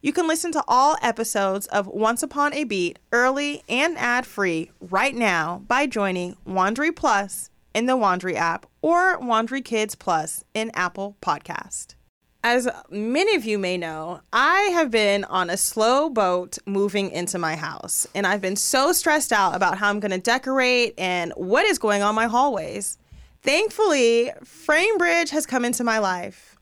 You can listen to all episodes of Once Upon a Beat early and ad free right now by joining Wondery Plus in the Wondery app or Wondery Kids Plus in Apple Podcast. As many of you may know, I have been on a slow boat moving into my house, and I've been so stressed out about how I'm going to decorate and what is going on my hallways. Thankfully, FrameBridge has come into my life.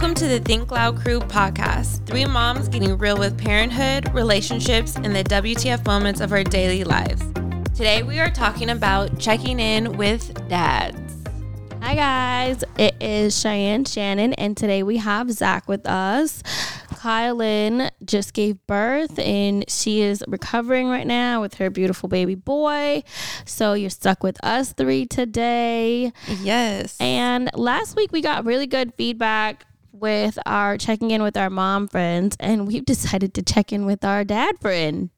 Welcome to the Think Loud Crew podcast. Three moms getting real with parenthood, relationships, and the WTF moments of our daily lives. Today we are talking about checking in with dads. Hi guys, it is Cheyenne Shannon, and today we have Zach with us. Kylan just gave birth and she is recovering right now with her beautiful baby boy. So you're stuck with us three today. Yes. And last week we got really good feedback with our checking in with our mom friends, and we've decided to check in with our dad friend,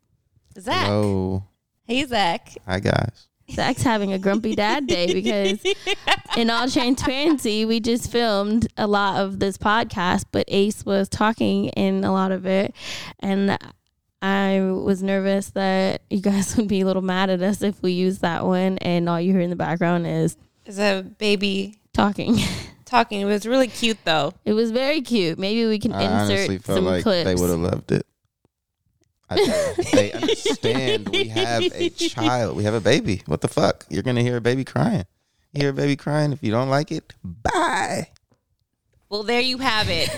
Zach. Hello. Hey, Zach. Hi, guys. Zach's having a grumpy dad day because, in all transparency, we just filmed a lot of this podcast, but Ace was talking in a lot of it, and I was nervous that you guys would be a little mad at us if we use that one, and all you hear in the background is is a baby talking. talking. It was really cute though. It was very cute. Maybe we can I insert honestly felt some like clips. they would have loved it. I, they understand we have a child. We have a baby. What the fuck? You're gonna hear a baby crying. You hear a baby crying. If you don't like it, bye. Well, there you have it.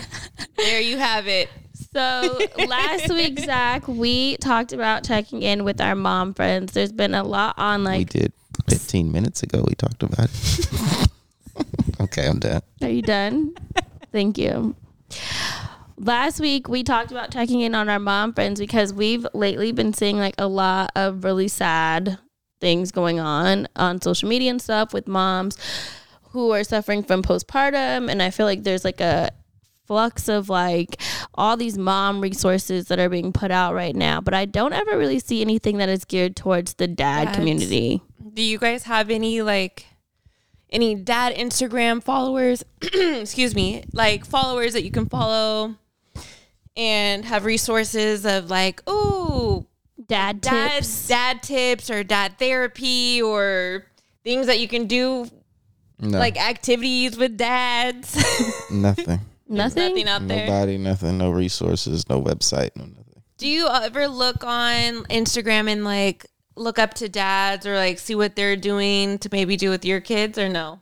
there you have it. So last week, Zach, we talked about checking in with our mom friends. There's been a lot on like we like. did 15 minutes ago. We talked about it. okay, I'm done. Are you done? Thank you. Last week we talked about checking in on our mom friends because we've lately been seeing like a lot of really sad things going on on social media and stuff with moms who are suffering from postpartum and I feel like there's like a flux of like all these mom resources that are being put out right now, but I don't ever really see anything that is geared towards the dad Dads. community. Do you guys have any like any dad Instagram followers? excuse me, like followers that you can follow and have resources of like, oh, Dad dad tips. dad tips or dad therapy or things that you can do No, like activities with dads. nothing. Nothing. Nothing out there. Nobody, nothing. No resources. No website. No nothing. Do you ever look on Instagram and like look up to dads or like see what they're doing to maybe do with your kids or no?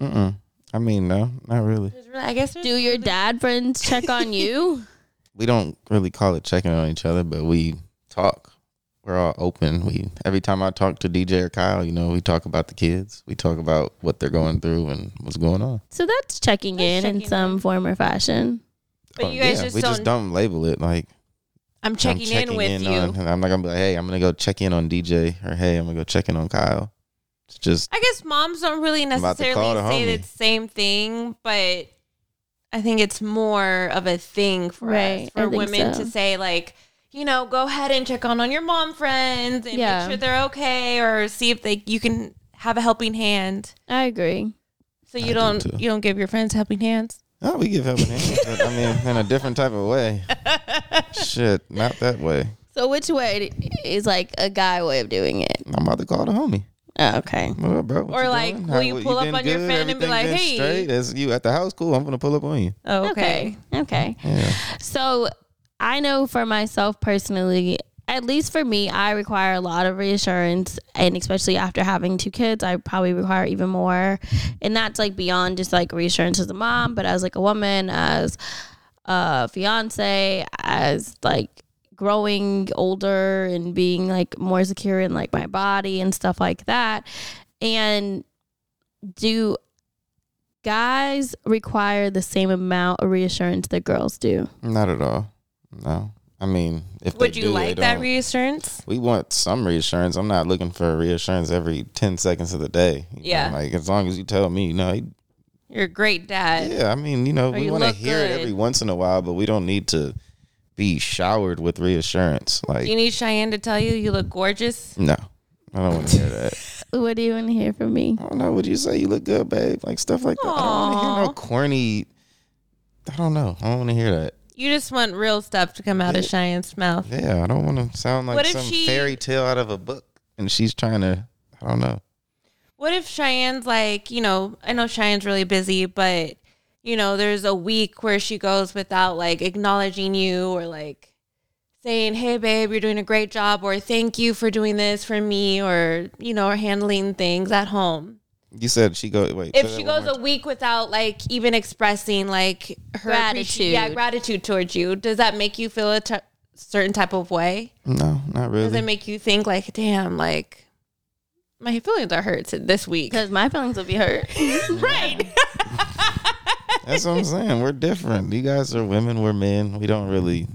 Mm-mm. I mean, no, not really. Really- I guess Do your dad friends check on you? We don't really call it checking on each other, but we talk. We're all open. We every time I talk to DJ or Kyle, you know, we talk about the kids. We talk about what they're going through and what's going on. So that's checking That's in in some in. form or fashion. But Oh, you guys yeah, just we don't, just don't label it like I'm checking, I'm in with you. On, I'm not gonna be like, hey, I'm gonna go check in on DJ or hey, I'm gonna go check in on Kyle. It's just I guess moms don't really about to necessarily say homie. the same thing, but I think it's more of a thing for Right, us for women so. to say like, you know, go ahead and check on on your mom friends and Yeah. make sure they're okay, or see if they you can have a helping hand. I agree. So you do don't too. you don't give your friends helping hands. Oh, we give helping hands, but I mean, in a different type of way. Shit, not that way. So which way is like a guy way of doing it? I'm about to call the homie. Oh, okay. What up, bro? Or like, doing? will you what- pull up been on your good? friend and be like, "Hey." straight? As you at the house, cool. I'm gonna pull up on you. Oh, Okay. Okay. Yeah. So I know for myself personally, at least for me, I require a lot of reassurance. And especially after having two kids, I probably require even more. And that's like beyond just like reassurance as a mom, but as like a woman, as a fiance, as like growing older and being like more secure in like my body and stuff like that. And do guys require the same amount of reassurance that girls do? Not at all. No. I mean, if Would they you do, like they that don't. reassurance? we want some reassurance. I'm not looking for reassurance every ten seconds of the day. You know, Yeah. like as long as you tell me, you know, You're a great dad. yeah. I mean, you know, Or we want to look hear it every once in a while, but we don't need to be showered with reassurance. Like, Do you need Cheyenne to tell you you look gorgeous? no, I don't want to hear that. What do you want to hear from me? I don't know. Would you say you look good, babe? Like stuff like that. I don't want to hear no corny. I don't know. I don't want to hear that. You just want real stuff to come out of Cheyenne's mouth. Yeah, I don't want to sound like some she- fairy tale out of a book, and she's trying to. I don't know. What if Cheyenne's like, you know, I know Cheyenne's really busy, but you know, there's a week where she goes without like acknowledging you or like saying, "Hey babe, you're doing a great job," or "Thank you for doing this for me," or you know, or handling things at home. You said she go. Wait. If she goes a week without like even expressing like her appreci- Gratitude. yeah, gratitude towards you, does that make you feel a t- certain type of way? No, not really. Does it make you think like, damn, like my feelings are hurt this week? Because my feelings will be hurt. right. That's what I'm saying. We're different. You guys are women. We're men. We don't really.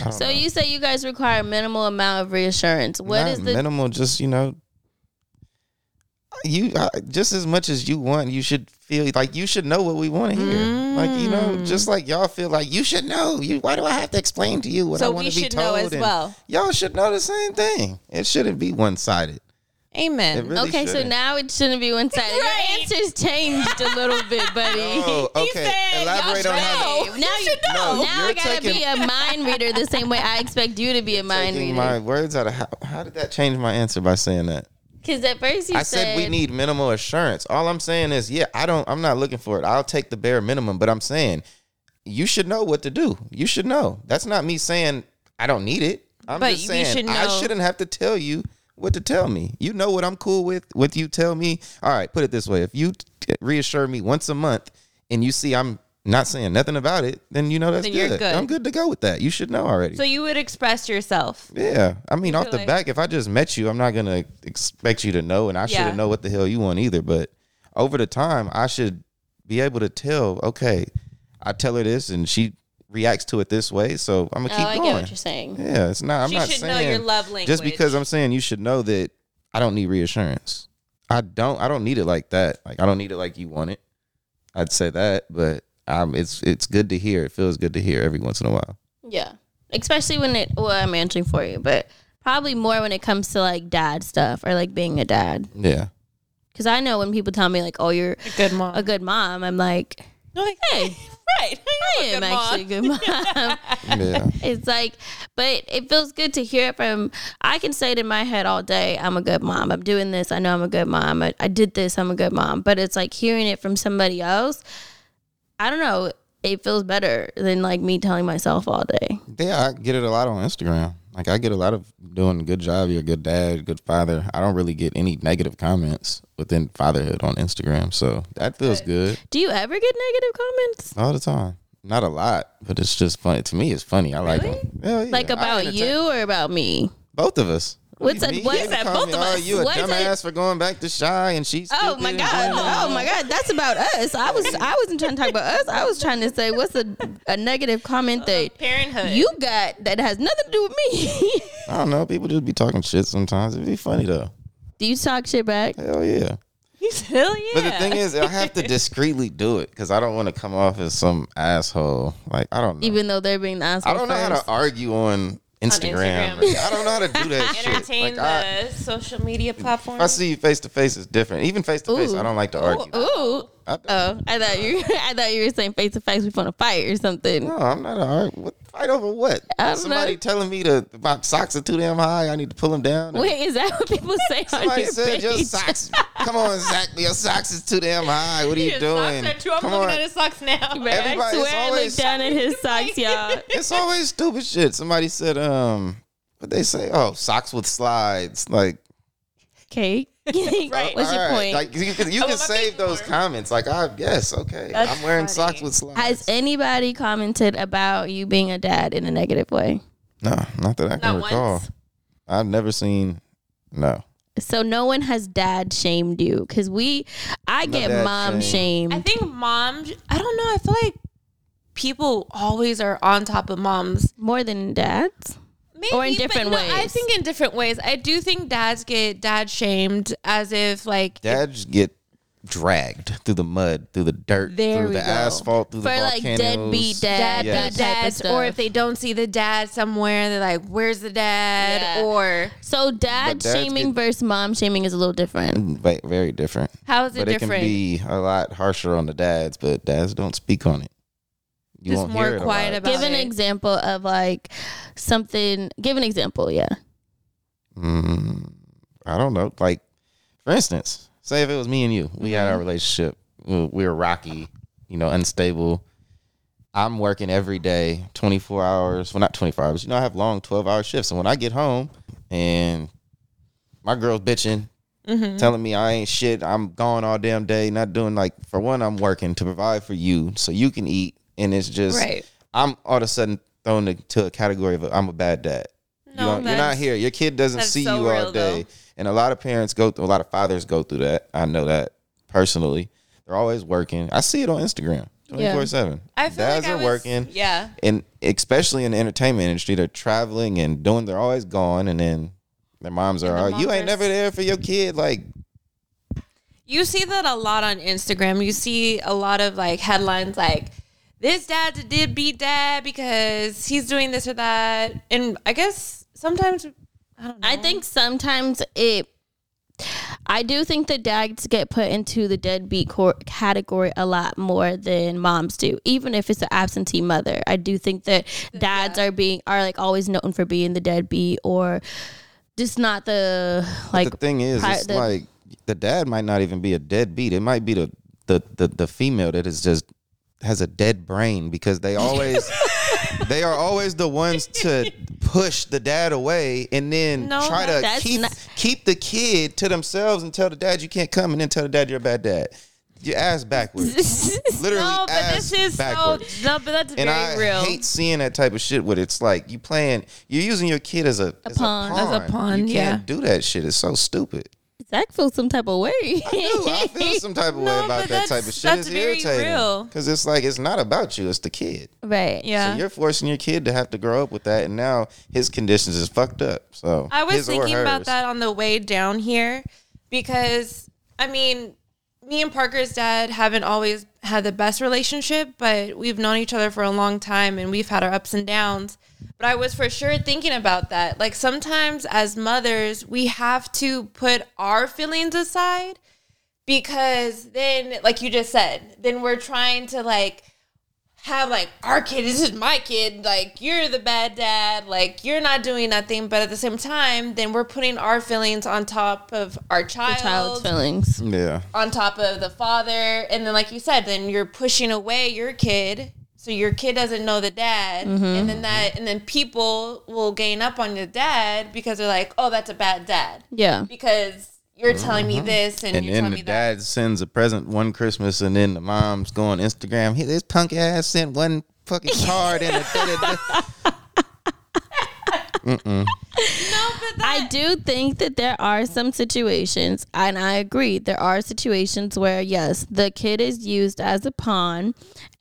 Don't so know. you say you guys require a minimal amount of reassurance. What Not is the minimal? Just you know. You uh, just as much as you want, you should feel like you should know what we want to hear. Like you know, Mm. just like y'all feel like you should know. You why do I have to explain to you what I want to be should told? know as And well. Y'all should know the same thing. It shouldn't be one sided. Amen. Really okay? So shouldn't. now it shouldn't be one sided. Right. Your answers changed a little bit, buddy. Oh, okay. said, Elaborate y'all on should how. know. Now you, should know. No, now you're I gotta taking- be a mind reader the same way I expect you to be a mind reader. my words out of how, how did that change my answer by saying that? Because at first you I said, we need minimal assurance. All I'm saying is, yeah, I don't. I'm not looking for it. I'll take the bare minimum, but I'm saying you should know what to do. You should know. That's not me saying I don't need it. I'm But just you saying should I shouldn't have to tell you what to tell me. You know what I'm cool with. What you tell me. All right, put it this way: if you t- reassure me once a month and you see I'm not saying nothing about it, then you know that's good. good. I'm good to go with that. You should know already. So you would express yourself. Yeah, I mean, off the like- back, if I just met you, I'm not gonna expect you to know, and I Yeah. shouldn't know what the hell you want either. But over the time, I should be able to tell. Okay, I tell her this, and she reacts to it this way, so I'm gonna Oh, keep I going. get what you're saying. yeah, it's not. I'm she not should saying know your love language. just because I'm saying you should know that I don't need reassurance. I don't. I don't need it like that. Like I don't need it like you want it. I'd say that, but um, it's it's good to hear. It feels good to hear every once in a while. Yeah. Especially when it, well, I'm answering for you, but probably more when it comes to like dad stuff or like being a dad. Yeah. Because I know when people tell me, like, oh, you're a good mom. a good mom, I'm like, like, hey, Right. I am actually a good mom. Yeah. it's like, but it feels good to hear it from. I can say it in my head all day. I'm a good mom. I'm doing this. I know I'm a good mom. I, I did this. I'm a good mom. But it's like hearing it from somebody else. I don't know. It feels better than like me telling myself all day. Yeah, I get it a lot on Instagram. Like I get a lot of doing a good job. You're a good dad, good father. I don't really get any negative comments within fatherhood on Instagram, so that feels good Do you ever get negative comments? all the time. Not a lot, but it's just funny to me. It's funny. I like them. Hell yeah. Like I about entertain- you or about me? Both of us. What's Me- that- me, what's they that? call Both me, of "Oh, us. You a What's it?" dumbass for going back to shy, and she's. Oh my god! Oh my god! That's about us. I was I wasn't trying to talk about us. I was trying to say what's a, a negative comment uh, that Parenthood. you got that has nothing to do with me. I don't know. People just be talking shit sometimes. It'd be funny though. do you talk shit back? Hell yeah. Hell yeah. But the thing is, I have to discreetly do it because I don't want to come off as some asshole. Like I don't know. Even though they're being the asshole I don't know how to argue on Instagram. Instagram. I don't know how to do that shit. Entertain Like, I, social media platform. if I see you face to face, is different. Even face to face, I don't like to argue. Ooh. I Oh, I thought you. I thought you were saying face to face. We want to fight or something. No, I'm not a argue. What, fight over what? I don't Somebody know. telling me to my socks are too damn high. I need to pull them down. Wait, is that what people say on Somebody your said your socks. Come on, Zach. Your socks is too damn high. What are you His doing? socks are too. I'm Come looking on. at his socks now. Right, I Everybody- it's swear I always- looked down at his socks, y'all. It's always stupid shit. Somebody said, um, what they say? Oh, socks with slides. Like, Cake. Right. What's your all right. point? Like you can, you can save those more. comments. Like, I yes, okay. That's I'm wearing funny. socks with slides. Has anybody commented about you being a dad in a negative way? no, not that I can Not recall. once. I've never seen. No, So no one has dad shamed you because we, I No get dad mom shame. shamed. I think mom. I don't know. I feel like people always are on top of moms. more than dads. Maybe, Or in but different no, I think in different ways. I do think dads get dad shamed as if like dads get dragged through the mud, through the dirt, through the go. asphalt, through For the like volcanoes. deadbeat dad, dad Yes. that type of dads, or if they don't see the dad somewhere, they're like, "Where's the dad?" Yeah. Or So dad shaming get- versus mom shaming is a little different. Mm, very different. how is it but it different? can be a lot harsher on the dads, but dads don't speak on it. You Just won't more hear it quiet about, about Give an example of like something. Give an example. Yeah. Mm, I don't know. Like, for instance, say if it was me and you, we had our Mm-hmm. relationship. We we were rocky, you know, unstable. I'm working every day, 24 hours. Well, not 24 hours. You know, I have long 12 hour shifts. And when I get home and my girl's bitching, Mm-hmm. telling me I ain't shit, I'm gone all damn day, not doing like, for one, I'm working to provide for you so you can eat. And it's just, Right. I'm all of a sudden thrown into a category of I'm a bad dad. You No, don't- you're not here. Your kid doesn't see so you all day. though. And a lot of parents go through, a lot of fathers go through that. I know that personally. They're always working. I see it on Instagram 24 7. I feel Dads like are was- working. Yeah. And especially in the entertainment industry, they're traveling and doing, they're always gone. And then their moms are, the you ain't are never there for your kid. Like, You see that a lot on Instagram. You see a lot of like headlines like this dad's a deadbeat dad because he's doing this or that. And I guess sometimes I don't know. I think sometimes it. I do think that dads get put into the deadbeat cor- category a lot more than moms do, even if it's an absentee mother. I do think that dads are being are like always known for being the deadbeat or just not the like the thing is, pri- it's the- like the dad might not even be a deadbeat. It might be the, the, the, the female that is just has a dead brain because they always they are always the ones to push the dad away and then No, try to keep not- keep the kid to themselves and tell the dad you can't come and then tell the dad you're a bad dad. Your ass backwards. Literally no, but ass this is backwards. so no, but that's and very I real. hate seeing that type of shit. With it's like you playing, you're using your kid as a, as pawn. a As a pawn, You can't yeah. do that shit. It's so stupid. Zach feels some type of way. I do. I feel some type of way about that type of shit. that's It's irritating because it's like it's not about you; it's the kid. right. yeah. So you're forcing your kid to have to grow up with that, and now his conditions is fucked up. So I was thinking about that on the way down here because I mean, me and Parker's dad haven't always had the best relationship, but we've known each other for a long time and we've had our ups and downs. But I was for sure thinking about that. Like sometimes as mothers, we have to put our feelings aside because then like you just said, then we're trying to like have like our kid this is my kid like you're the bad dad like you're not doing nothing but at the same time then we're putting our feelings on top of our child, The child's feelings. Yeah. on top of the father and then like you said then you're pushing away your kid so your kid doesn't know the dad Mm-hmm. and then that and then people will gain up on the dad because they're like oh that's a bad dad Yeah. because you're telling me this and, Mm-hmm. And you're then telling the me that dad sends a present one Christmas, and then the mom's go on Instagram. Hey, this punk ass sent one fucking card and a da, da, da." I do think that there are some situations, and I agree, there are situations where, yes, the kid is used as a pawn,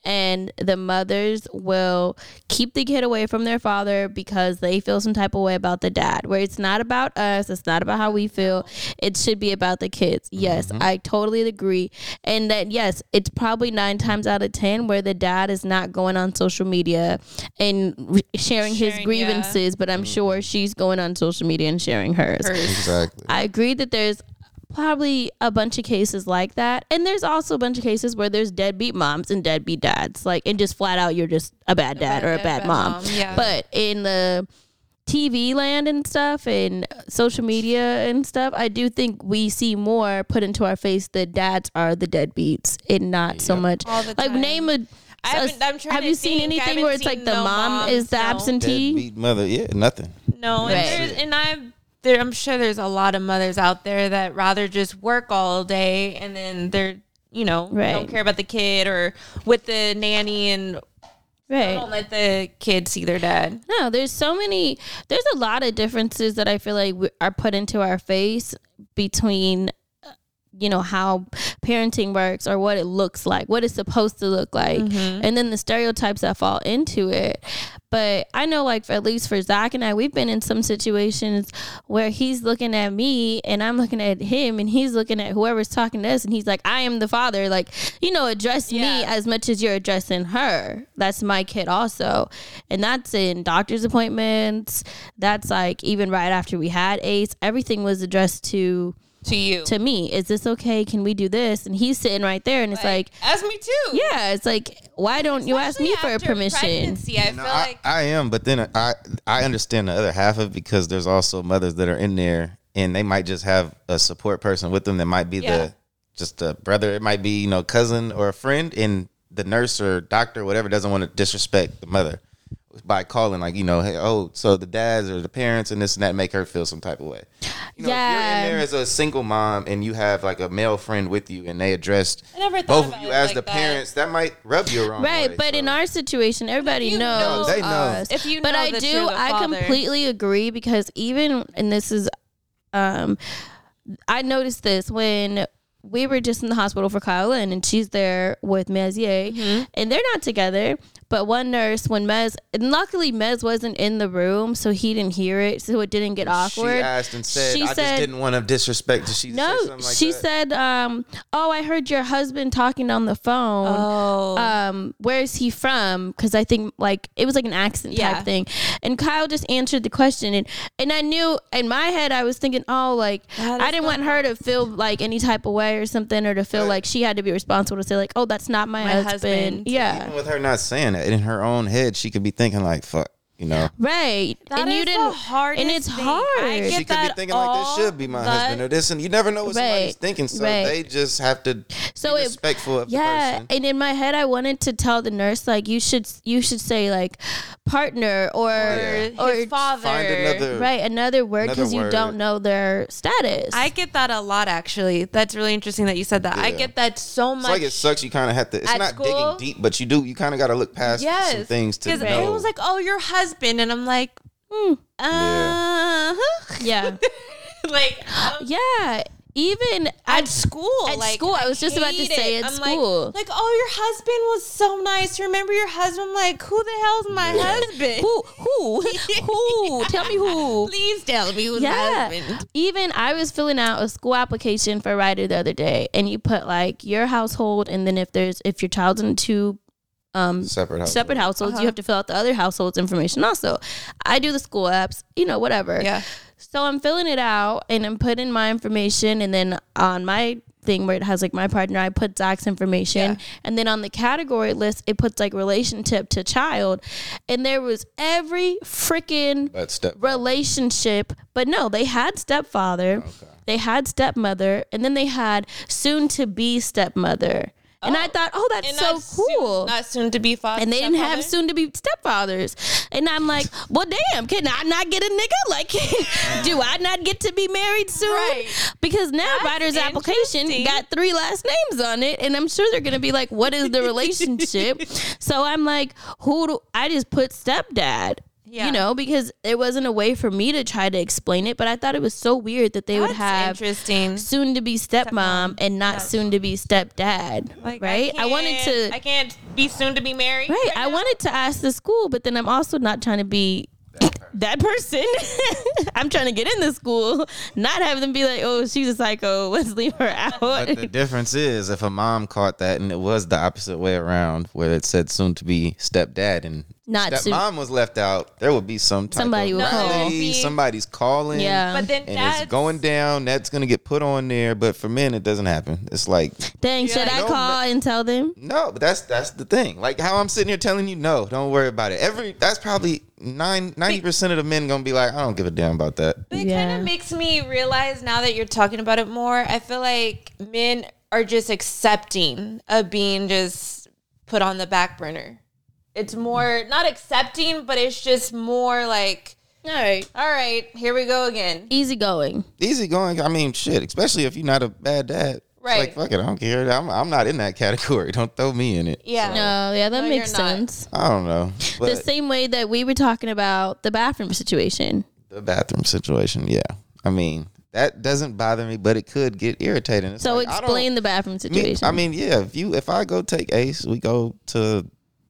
and the mothers will keep the kid away from their father because they feel some type of way about the dad. Where it's not about us, it's not about how we feel, it should be about the kids. Yes, mm-hmm. I totally agree. And that, yes, it's probably nine times out of 10 where the dad is not going on social media and re- sharing, his Sharing, yeah. grievances, but I'm mm-hmm. sure she's going on social media and sharing hers. Exactly. I agree that there's probably a bunch of cases like that. And there's also a bunch of cases where there's deadbeat moms and deadbeat dads. Like, and just flat out, you're just a bad dad bad or a dad, bad, bad mom. mom, yeah. But in the TV land and stuff and social media and stuff, I do think we see more put into our face that dads are the deadbeats and not so much. All the like, time. name a. I haven't- I'm trying have to you seen think. I anything where it's like the no mom moms, is the no. absentee? Deadbeat mother. Yeah, nothing. No, and, Right. there's, and I'm there. I'm sure there's a lot of mothers out there that rather just work all day and then they're you know Right. don't care about the kid or with the nanny and Right. don't let the kid see their dad. No, there's so many. There's a lot of differences that I feel like we- are put into our face between, you know, how parenting works or what it looks like, what it's supposed to look like, mm-hmm. and then the stereotypes that fall into it. But I know, like, for, at least for Zach and I, we've been in some situations where he's looking at me and I'm looking at him, and he's looking at whoever's talking to us, and he's like, I am the father. Like, you know, address me as much as you're addressing her. That's my kid also. And that's in doctor's appointments. That's like even right after we had Ace, everything was addressed to To you, to me. Is this okay? Can we do this? And he's sitting right there and it's like, ask me too. yeah, it's like why don't you ask me Especially for permission? pregnancy, I No, feel I, like I am, but then I I understand the other half of it because there's also mothers that are in there and they might just have a support person with them that might be Yeah. the just a brother, it might be you know cousin or a friend, and the nurse or doctor or whatever doesn't want to disrespect the mother by calling like you know hey oh so the dads or the parents and this and that make her feel some type of way. You know, if Yeah. you're in there as a single mom and you have like a male friend with you and they addressed I never thought both of you as like the that. parents, that might rub you wrong. Right, way, but in our situation, everybody you knows know- They know. us. If you but I do, I father. completely agree because even and this is, um, I noticed this when we were just in the hospital for Kyle Lynn and she's there with Mezier Mm-hmm. and they're not together. But one nurse, when Mez, and luckily Mez wasn't in the room, so he didn't hear it, so it didn't get awkward. She asked and said, She "I just didn't want to disrespect." Did she say no, something like she that? said, um, "Oh, I heard your husband talking on the phone. Oh. Um, where's he from? Because I think like it was like an accent Yeah. type thing." And Kyle just answered the question, and and I knew in my head I was thinking, "Oh, like I didn't want her to feel like any type of way or something, or to feel Right. like she had to be responsible to say like, oh, that's not my, My husband. husband. Yeah, Even with her not saying that, in her own head, she could be thinking like, "Fuck," you know. right. That and you is the didn't, hardest and it's thing. hard. I get She could be thinking like, "This should be my the- husband," or this, and you never know what somebody's thinking. So right. they just have to So be it- respectful of the yeah person. and in my head i wanted to tell the nurse like you should you should say like partner or Yeah. or his father. Find another right another word because you don't know their status I get that a lot actually. That's really interesting that you said that. I get that so much. It's like it sucks. You kind of have to. It's not school? digging deep, but you do. You kind of got to look past yes, some things to Because know. everyone's like, "Oh, your husband," and I'm like, Hmm. uh, huh. yeah like I don't- yeah even at at school. at like, school, I was just about to say it. at I'm school. Like, like, oh, your husband was so nice. Remember your husband? I'm like, who the hell's my husband? who who who tell me who Please tell me who's my Yeah. husband. Even I was filling out a school application for Ryder the other day, and you put like your household, and then if there's if your child's in two um separate house. separate households, Uh-huh. you have to fill out the other household's information also. I do the school apps, you know, whatever. Yeah. So I'm filling it out and I'm putting my information, and then on my thing where it has like my partner, I put Zach's information, Yeah. and then on the category list it puts like relationship to child, and there was every freaking relationship, but no, they had stepfather, they had stepmother, and then they had soon to be stepmother. And I thought, oh, that's And so not soon- cool. not soon to be father. and they didn't have soon to be stepfathers. And I'm like, well, damn, can I not get a nigga? Like, do I not get to be married soon? Right. Because now That's Ryder's application got three last names on it. And I'm sure they're going to be like, what is the relationship? so I'm like, who do I just put stepdad? Yeah. You know, because there wasn't a way for me to try to explain it, but I thought it was so weird that they would That's have interesting. soon to be stepmom and not That's- soon to be stepdad. Like, right? I, wanted to I can't be soon to be married. Right. I now. wanted to ask the school, but then I'm also not trying to be that person. I'm trying to get in the school, not have them be like, "Oh, she's a psycho. Let's leave her out." But the difference is if a mom caught that and it was the opposite way around, where it said soon to be stepdad and Not soon- stepmom was left out, there would be some type Somebody of would call. Somebody's calling. Yeah. But then And that's it's going down. That's gonna get put on there. But for men, it doesn't happen. It's like Dang, should I No, call and tell them? no, but that's that's the thing. Like how I'm sitting here telling you, no, don't worry about it. Every that's probably nine ninety percent of the men gonna be like, I don't give a damn about that. But it Yeah. kind of makes me realize now that you're talking about it more. I feel like men are just accepting of being just put on the back burner. It's more not accepting, but it's just more like, All right, all right, here we go again. easy going. Easy going. I mean, shit. Especially if you're not a bad dad. It's Right. like fuck it. I don't care. I'm I'm not in that category. Don't throw me in it. Yeah. No, yeah, that No, makes you're not. sense. I don't know. The same way that we were talking about the bathroom situation. the bathroom situation, yeah. I mean, that doesn't bother me, but it could get irritating. It's So like, I don't- explain the bathroom Me- situation. I mean, yeah. If you if I go take Ace, we go to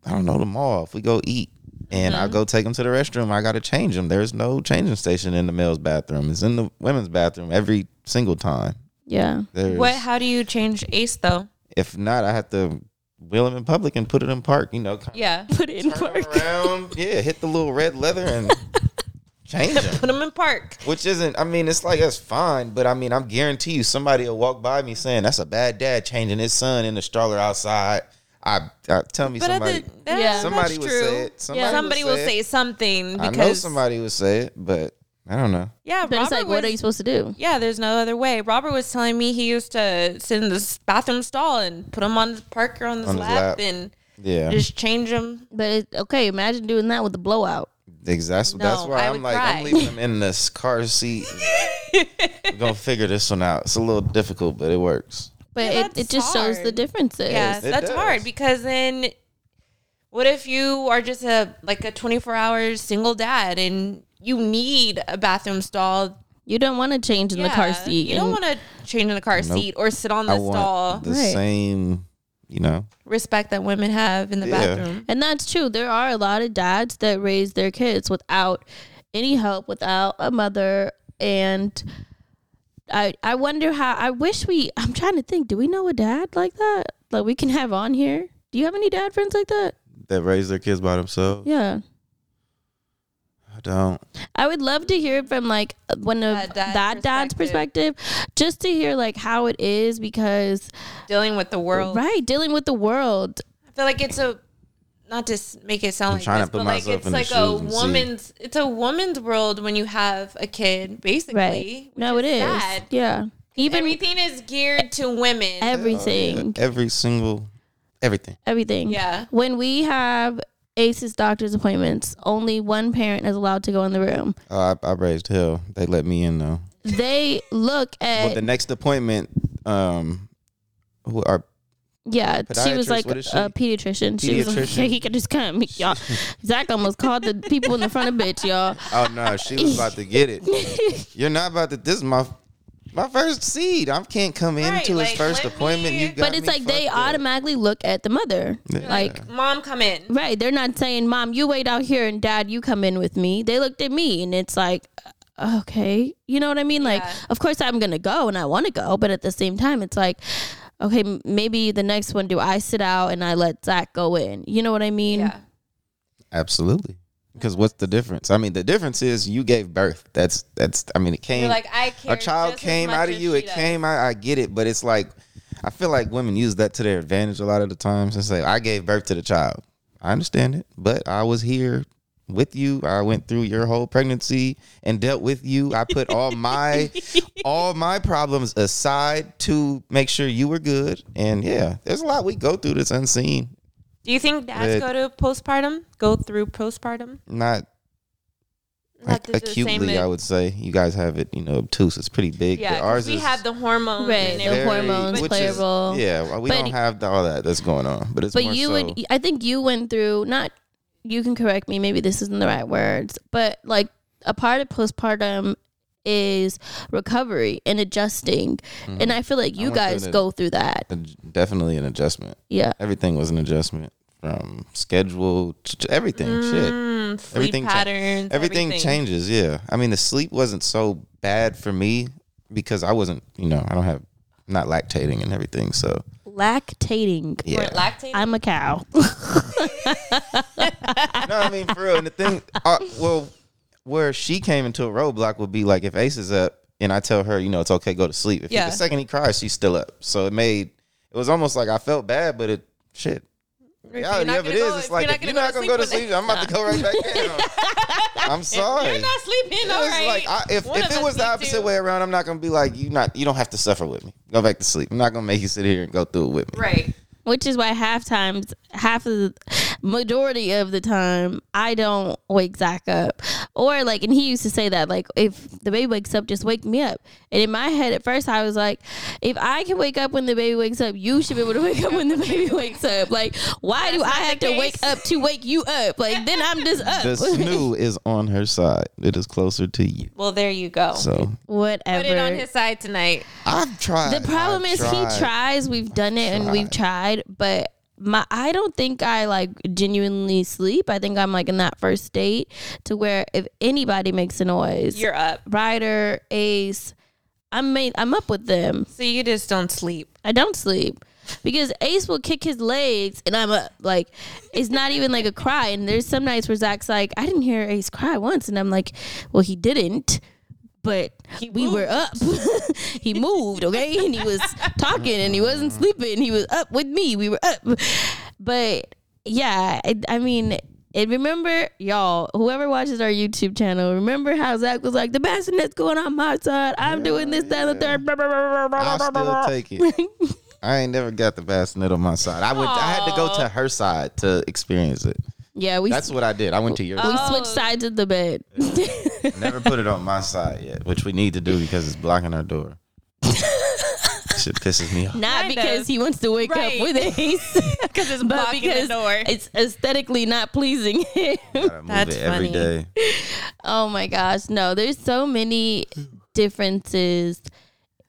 I don't know the mall. If we go eat, and Mm-hmm. I go take him to the restroom, I got to change him. There's no changing station in the male's bathroom. It's in the women's bathroom every single time. Yeah. There's, What? How do you change Ace though? If not, I have to wheel him in public and put it in park. You know, Yeah. Put it in park. around. Yeah, hit the little red leather and change him. Put him in park. Which isn't, I mean, it's like that's fine, but I mean, I'm guarantee you somebody will walk by me saying that's a bad dad changing his son in the stroller outside. I, I tell me But somebody, the, yeah, Yeah. somebody that's would true. say it. Somebody, Somebody will say, say it. something I know somebody would say it, but I don't know. Yeah, But it's Robert like, what are you supposed to do? Yeah, there's no other way. Robert was telling me he used to sit in this bathroom stall and put him on his Parker on his, On his lap, lap. and Yeah, just change him. But it, okay, imagine doing that with the blowout. exactly. That's why I I'm like, cry. I'm leaving him in this car seat. We're gonna figure this one out. It's a little difficult, but it works. But Yeah, it, it that's just shows the hard. differences. Yeah, It that's does. hard because then what if you are just a like a 24 hour single dad and you need a bathroom stall? You don't want to change in the car Yeah, seat. You don't and- want to change in the car Nope. seat or sit on I the want stall. the Right. same, you know. Respect that women have in the Yeah. bathroom. And that's true. There are a lot of dads that raise their kids without any help, without a mother. And I I wonder how I wish we I'm trying to think, do we know a dad like that? Like we can have on here? Do you have any dad friends like that? That raise their kids by themselves. Yeah. I don't. I would love to hear it from like uh, one of That dad that dad's perspective. perspective, just to hear like how it is because Dealing with the world. right, dealing with the world. I feel like it's a not to make it sound I'm like trying to this, put but like myself it's in the like a and see. woman's it's a woman's world when you have a kid, basically. Right. No, which it is. sad. Yeah. Even Everything is geared to women. everything. Every single, everything. everything. Yeah. When we have ACE's doctor's appointments, only one parent is allowed to go in the room. Oh, I, I raised hell. They let me in though. They look Well, at the next appointment, um, who are yeah. She was like what is she? a pediatrician. She was like, Pediatrician? yeah, he could just come. Y'all, Zach almost called the people in the front of bitch, y'all. oh no, she was about to get it. You're not about to. This is my my first seed. I can't come Right, into his like, first appointment. You got But it's like they up. automatically look at the mother. Yeah. Like Mom, come in. Right. They're not saying, Mom, you wait out here and Dad, you come in with me. They looked at me and it's like, uh, okay. You know what I mean? Like, of course I'm going to go and I want to go. But at the same time, it's like, okay, m- maybe the next one, do I sit out and I let Zach go in? You know what I mean? Yeah. Absolutely. Because what's the difference? I mean, the difference is you gave birth. That's that's. I mean, it came. You're like, I care a child came out of you. It does. came. I, I get it, but it's like I feel like women use that to their advantage a lot of the times and say, "I gave birth to the child." I understand it, but I was here with you. I went through your whole pregnancy and dealt with you. I put all my all my problems aside to make sure you were good. And yeah, there's a lot we go through that's unseen. Do you think dads But- go to postpartum? Go through postpartum? Not Not ac- acutely, I would say. You guys have it, you know, obtuse. It's pretty big. Yeah, but ours 'cause we is have the hormones. Right, and the everything. hormones which play a role. Yeah, well, we But- don't have all that that's going on, but it's but more you so, would i think you went through not you can correct me maybe this isn't the right words but like a part of postpartum is recovery and adjusting and i feel like you Mm-hmm. went through guys the- go through that ad- definitely an adjustment. yeah Everything was an adjustment from schedule to to everything. Shit. Mm, sleep Everything cha- patterns. Everything, changes, yeah. I mean, the sleep wasn't so bad for me because I wasn't, you know, I don't have not lactating and everything, so lactating yeah. Weren't lactating. i'm a cow no, I mean for real. And the thing, uh, well, where she came into a roadblock would be like if Ace is up and I tell her, you know, it's okay, go to sleep. If Yeah. the second he cries, she's still up. So it made it was almost like I felt bad, but it shit. If you're Reality of it go- it's like you're if you're not gonna go to sleep, I'm about to go right back in. I'm sorry. You're not sleeping. All It's right. like I, if, One if it was the opposite to. way around, I'm not gonna be like you. Not you don't have to suffer with me. Go back to sleep. I'm not gonna make you sit here and go through it with me. Right. which is why half times half of the majority of the time i don't wake zach up or like and he used to say that like if the baby wakes up just wake me up and in my head at first i was like if i can wake up when the baby wakes up you should be able to wake up when the baby wakes up like why do i have the to wake up to wake you up like then i'm just up The snoo is on her side. It is closer to you. Well, there you go. So whatever Put it on his side tonight. I've tried. The problem I've is tried. he tries. We've done it and we've tried, but my I don't think I like genuinely sleep. I think I'm like in that first state to where if anybody makes a noise, You're up. Ryder, Ace, I'm made, I'm up with them. So you just don't sleep. I don't sleep. Because Ace will kick his legs and I'm up. Like, it's not even like a cry. And there's some nights where Zach's like, I didn't hear Ace cry once. And I'm like, well, he didn't. But we were up. he moved, okay? And he was talking and he wasn't sleeping. He was up with me. We were up. But yeah, I, I mean, and remember, y'all, whoever watches our YouTube channel, remember how Zach was like, the bassinet's going on my side. I'm doing this, that, and the third. blah, blah, blah, blah, blah, I'll blah, still take it. I ain't never got the bassinet on my side. I went. I had to go to her side to experience it. Yeah, we That's what I did. I went to your. we side. switched oh. sides of the bed. Never put it on my side yet, which we need to do because it's blocking our door. Shit pisses me off. Not Kind because he wants to wake Right. up with Ace, Because it's but blocking because the door. it's aesthetically not pleasing him. Gotta move That's it every funny. day. oh my gosh, no! There's so many differences,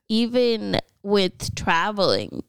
even with traveling.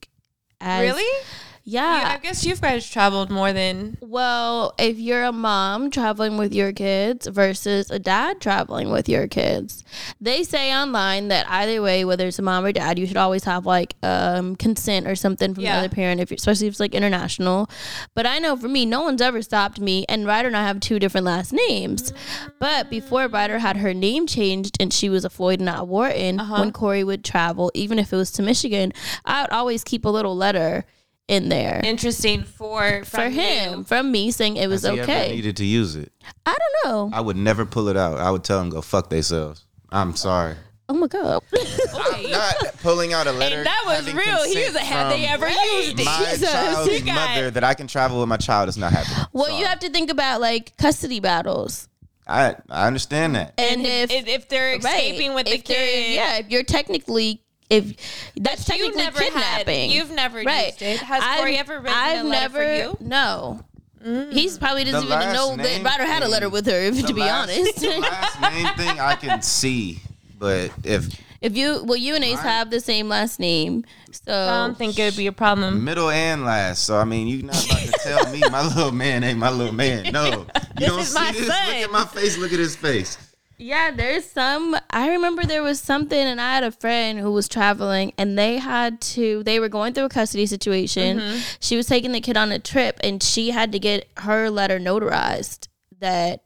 As, really? Yeah. Yeah, I guess you guys traveled more than. Well, if you're a mom traveling with your kids versus a dad traveling with your kids, they say online that either way, whether it's a mom or dad, you should always have like um, consent or something from Yeah. the other parent, if especially if it's like international. But I know for me, no one's ever stopped me, and Ryder and I have two different last names. But before Ryder had her name changed and she was a Floyd, not Wharton, when Cory would travel, even if it was to Michigan, I would always keep a little letter in there. Interesting for for him you. from me saying it was Has he ever okay. needed to use it. I don't know. I would never pull it out. I would tell them go fuck themselves. I'm sorry. Oh my god. I'm not pulling out a letter. And that was having real. He consent was like, have they from ever used it? My Jesus. child's You got- mother that I can travel with my child is not happening. well, Sorry. you have to think about like custody battles. I I understand that. And if, if, if they're right, escaping with the if they're- kid, yeah, if you're technically if that's you technically never kidnapping. had, you've never right. used it. Has I've- Cory ever written I've a letter never, for you? No. Mm. He's probably doesn't The even know that name Ryder had a letter with her, if, to be last- honest. the last name thing I can see, but if if you well you and Ace Right. have the same last name. So I don't think it would be a problem. middle and last, so I mean, you're not about to tell me my little man ain't my little man. No, you This don't is see my this. Look at my face. Look at his face. Yeah, there's some. I remember there was something, and I had a friend who was traveling, and they had to. They were going through a custody situation. Mm-hmm. She was taking the kid on a trip, and she had to get her letter notarized that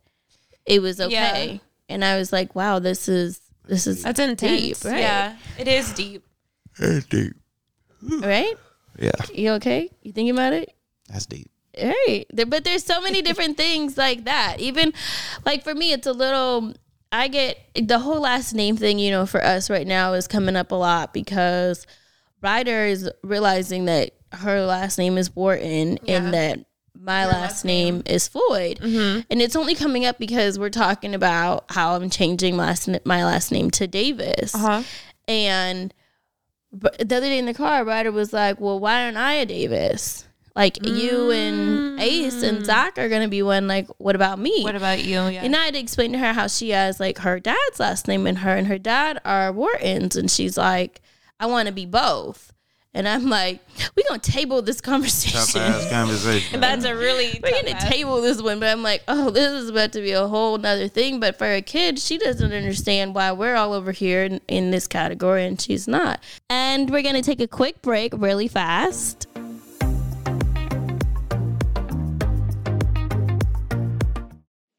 it was okay. Yeah. And I was like, wow, this is this is That's intense. deep, right? Yeah, it is deep. It's deep. Right? Yeah, You okay? You thinking about it? that's deep. Right. There, but there's so many different things like that. Even like for me, it's a little. I get the whole last name thing. You know, for us right now is coming up a lot because Ryder is realizing that her last name is Wharton Yeah. and that my last name is Floyd, and it's only coming up because we're talking about how I'm changing my last, my last name to Davis. Uh huh. And but the other day in the car, Ryder was like, "Well, why aren't I a Davis? Like you and Ace and mm. Zach are gonna be one. Like, what about me? What about you? Yeah. and I had to explain to her how she has like her dad's last name and her and her dad are Whartons, and she's like, I want to be both. And I'm like, we're gonna table this conversation. conversation. That's a really. We're tough gonna ask. table this one, but I'm like, oh, this is about to be a whole nother thing. But for a kid, she doesn't understand why we're all over here in, in this category and she's not. And we're gonna take a quick break really fast.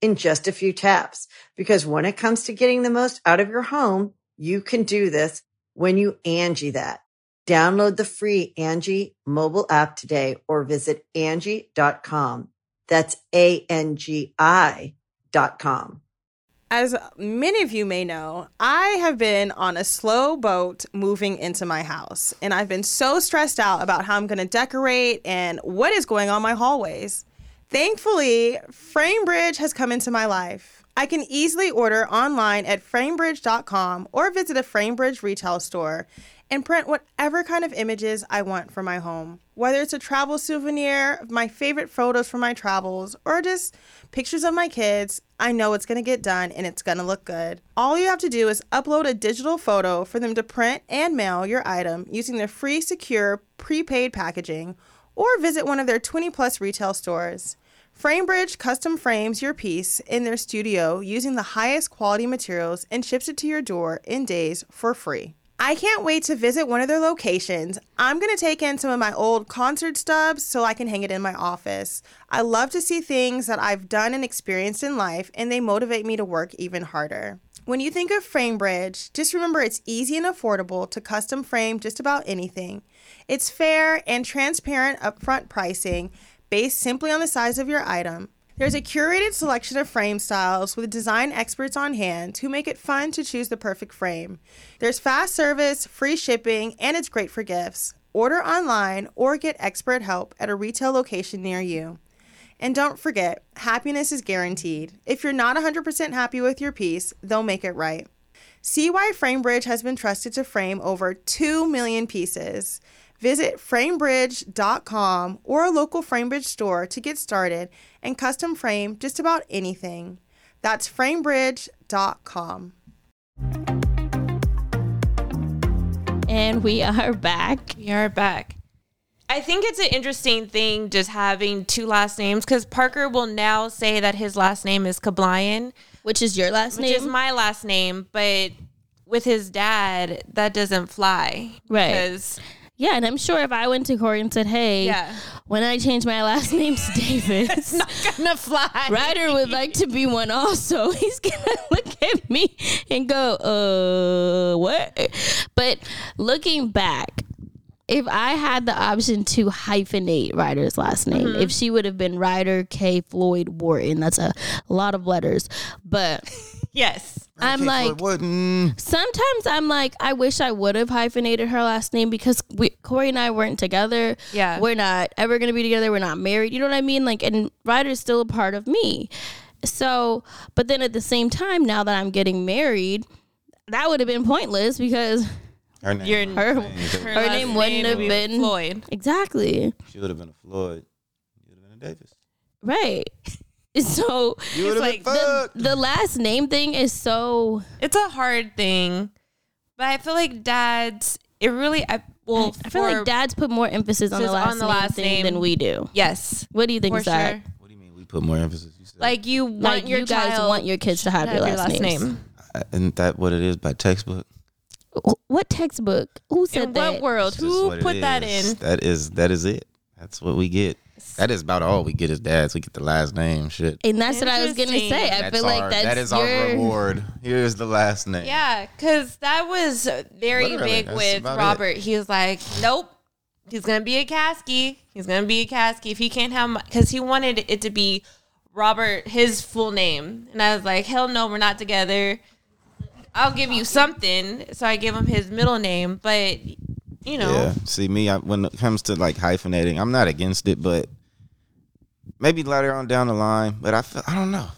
in just a few taps. Because when it comes to getting the most out of your home, you can do this when you Angi that. Download the free Angi mobile app today or visit Angi.com. That's A-N-G-I dot com. As many of you may know, I have been on a slow boat moving into my house, and I've been so stressed out about how I'm going to decorate and what is going on my hallways. Thankfully, FrameBridge has come into my life. I can easily order online at framebridge.com or visit a FrameBridge retail store and print whatever kind of images I want for my home. Whether it's a travel souvenir my favorite photos from my travels or just pictures of my kids, I know it's to get done and it's to look good. All you have to do is upload a digital photo for them to print and mail your item using their free, secure, prepaid packaging or visit one of their 20 plus retail stores. FrameBridge custom frames your piece in their studio using the highest quality materials and ships it to your door in days for free. I can't wait to visit one of their locations. I'm going to take in some of my old concert stubs so I can hang it in my office. I love to see things that I've done and experienced in life, and they motivate me to work even harder. When you think of FrameBridge, just remember it's easy and affordable to custom frame just about anything. It's fair and transparent upfront pricing based simply on the size of your item. There's a curated selection of frame styles with design experts on hand who make it fun to choose the perfect frame. There's fast service, free shipping, and it's great for gifts. Order online or get expert help at a retail location near you. And don't forget, happiness is guaranteed. If you're not 100% happy with your piece, they'll make it right. See why FrameBridge has been trusted to frame over 2 million pieces. Visit framebridge.com or a local FrameBridge store to get started and custom frame just about anything. That's framebridge.com. And we are back. We are back. I think it's an interesting thing just having two last names because Parker will now say that his last name is Kablian, Which is your last which name? Which is my last name, but with his dad, that doesn't fly. Right. Yeah, and I'm sure if I went to court and said, hey, Yeah. when I change my last name to Davis, it's not gonna fly. Ryder would like to be one also. He's gonna look at me and go, uh, what? But looking back, if I had the option to hyphenate Ryder's last name, mm-hmm. if she would have been Ryder K. Floyd Wharton, that's a lot of letters. But Yes. I'm Kate like, Floyd sometimes I'm like, I wish I would have hyphenated her last name because we, Cory and I weren't together. Yeah. We're not ever going to be together. We're not married. You know what I mean? Like, and Ryder's still a part of me. So, but then at the same time, now that I'm getting married, that would have been pointless because her name. Your- her, Her, her last name wouldn't have would been Floyd. Exactly. She would have been a Floyd. You would have been a Davis. Right. So You would have like been the, fucked. the last name thing is so It's a hard thing, but I feel like dads. It really. I well. I feel like dads put more emphasis on the last, on the name, last thing name. than we do. Yes, What do you think, for Zach? sure. What do you mean we put more emphasis? You said, Like you want Like your you guys want your kids to have, to your last, names. Uh, isn't that what it is by textbook? Wh- What textbook? Who said In that? what world? Who put that is. in? That is that is it. That's what we get. That is about all we get as dads. We get the last name. Shit. And that's what I was gonna say. I That's feel like our, that's that is your, our reward. Here's the last name. Yeah, because that was very Literally, big with about it. Robert. He was like, nope, he's gonna be a Kasky. He's gonna be a Kasky if he can't have because he wanted it to be Robert, his full name, and I was like, hell no, we're not together. I'll give you something, so I give him his middle name, but you know, Yeah. See me I, when it comes to like hyphenating, I'm not against it, but maybe later on down the line. But I feel I don't know.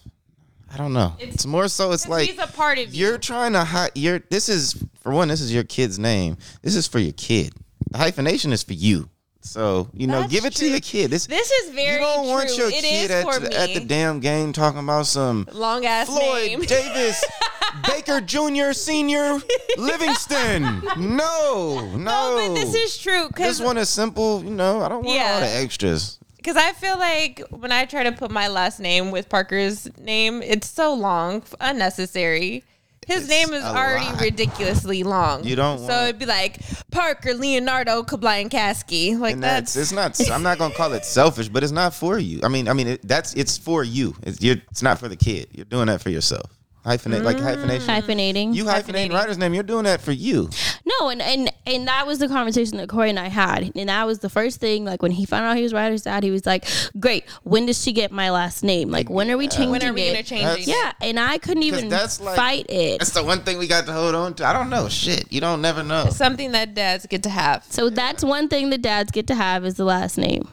I don't know. It's, more so. It's like he's a part of you. you're trying to hide. You're this is for one. This is your kid's name. This is for your kid. The hyphenation is for you. So you know, That's give it to your kid. This This is very you don't want true. your It kid at, the- at the damn game talking about some long ass Floyd name. Davis Baker Jr. Senior Livingston. No, no. no, but this is true I because just want a simple, you know, I don't want all Yeah. the extras. Because I feel like when I try to put my last name with Parker's name, it's so long, unnecessary. His It's name is a already lot. ridiculously long. You don't So want- it'd be like Parker, Leonardo, Kablankowski. Like and that's, that's, it's not. I'm not gonna call it selfish, but it's not for you. I mean, I mean, it, that's it's for you. It's you're, It's not for the kid. You're doing that for yourself. Hyphenate like hyphenation. Mm. hyphenating. You hyphenating Ryder's name. You're doing that for you. No, and, and and that was the conversation that Cory and I had, and that was the first thing. Like when he found out he was Ryder's dad, he was like, "Great, when does she get my last name? Like when are we changing when are we it?" gonna change it? Yeah, and I couldn't even that's like- fight it. That's the one thing we got to hold on to. I don't know shit. You don't never know. Something that dads get to have. So that's one thing that dads get to have is the last name.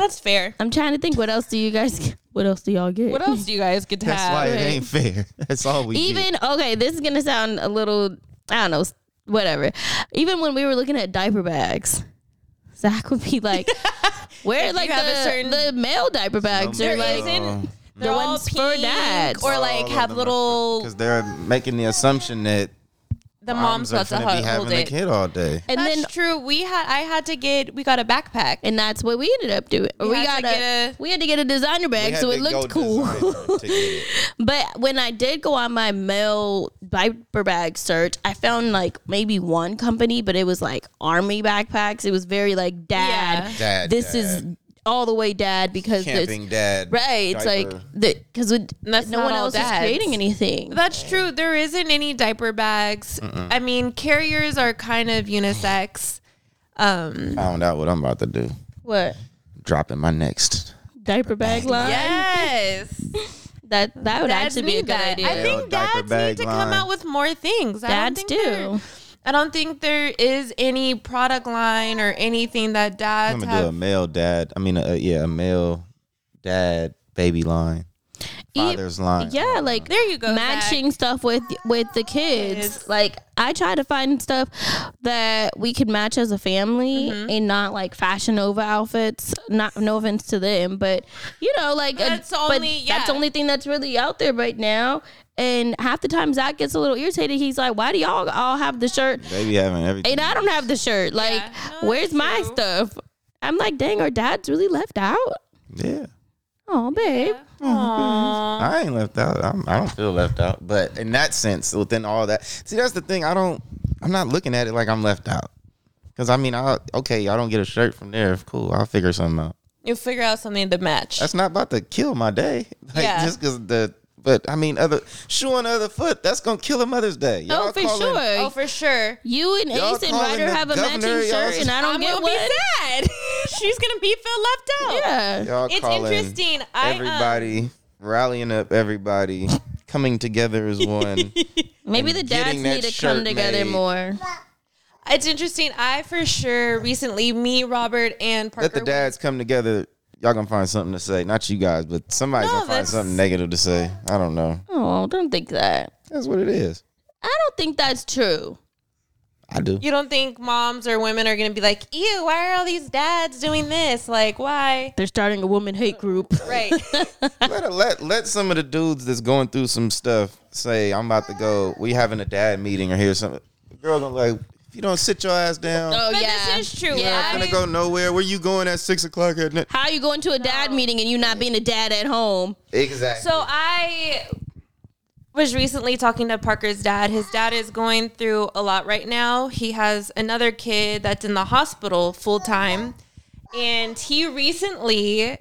That's fair. I'm trying to think, what else do you guys? What else do y'all get? What else do you guys get to That's have? why it ain't fair. That's all we Even get. okay, this is gonna sound a little, I don't know, whatever. Even when we were looking at diaper bags, Zach would be like, "Where If like you have a the, certain- the male diaper bags There are like." isn't- The They're all ones for pink dads. or like have little. because they're making the assumption that The mom's are about to finna be hold having it. a kid all day. And That's then true. We had. I had to get. We got a backpack. and that's what we ended up doing. We, had got to a, get a- we had to get a designer bag so it looked cool. designer to get it. But when I did go on my male diaper bag search, I found like maybe one company, but it was like army backpacks. It was very like dad. Yeah. Dad, this is dad. All the way dad because it's camping dad. right. It's like the because That's no not one all else dads. is creating anything. That's true. There isn't any diaper bags. I mean, carriers are kind of unisex. Um, found out what I'm about to do. What Dropping my next. diaper bag line? yes, That that would dads actually be a good that. idea. I think diaper dads need to come out with more things. I don't Dads think do. I don't think there is any product line or anything that dads. I'm gonna do a male dad. I mean, uh, yeah, a male dad baby line, father's line. Yeah, like There you go, Matching stuff with with the kids. Kids. Like I try to find stuff that we could match as a family Mm-hmm. and not like fashion Nova outfits. Not no offense to them, but you know, like a- That's but only- that's the only thing that's really out there right now. And half the time Zach gets a little irritated. He's like, "Why do y'all all have the shirt Baby having everything. and I don't have the shirt? Like, no, where's that's my stuff?" I'm like, "Dang, our dad's really left out." yeah. Oh, babe. Mm-hmm. Aw. I ain't left out. I'm, I don't feel left out. But in that sense, within all that, see, that's the thing. I don't. I'm not looking at it like I'm left out. Because I mean, I okay, y'all don't get a shirt from there. Cool, I'll figure something out. You'll figure out something to match. That's not about to kill my day. Like, Yeah. Just because the. But I mean, other shoe on the other foot. That's gonna kill a Mother's Day. Y'all Oh, for calling- sure. oh, for sure. You and Y'all Ace and Ryder have a governor, matching shirt, and I don't I'm get gonna one. be sad. She's gonna be feel left out. Yeah. Y'all It's calling interesting. I, um, Everybody rallying up. Everybody coming together as one. Maybe the dads need to come together made. more. It's interesting. I for sure recently, me, Robert, and Parker. Let the dads come together. Y'all gonna find something to say. Not you guys, but somebody's No, gonna find that's- something negative to say. I don't know. Oh, don't think that. That's what it is. I don't think that's true. I do. You don't think moms or women are going to be like, ew, why are all these dads doing this? Like, why? They're starting a woman hate group. Right. let, let let some of the dudes that's going through some stuff say, "I'm about to go. We having a dad meeting or hear something." The girl gonna like, if you don't sit your ass down, Oh But yeah, this is true. Yeah. I- you're not gonna go nowhere. Where you going at six o'clock at night? How you going to a dad meeting and you not being a dad at home? Exactly. So I was recently talking to Parker's dad. His dad is going through a lot right now. He has another kid that's in the hospital full time. And he recently,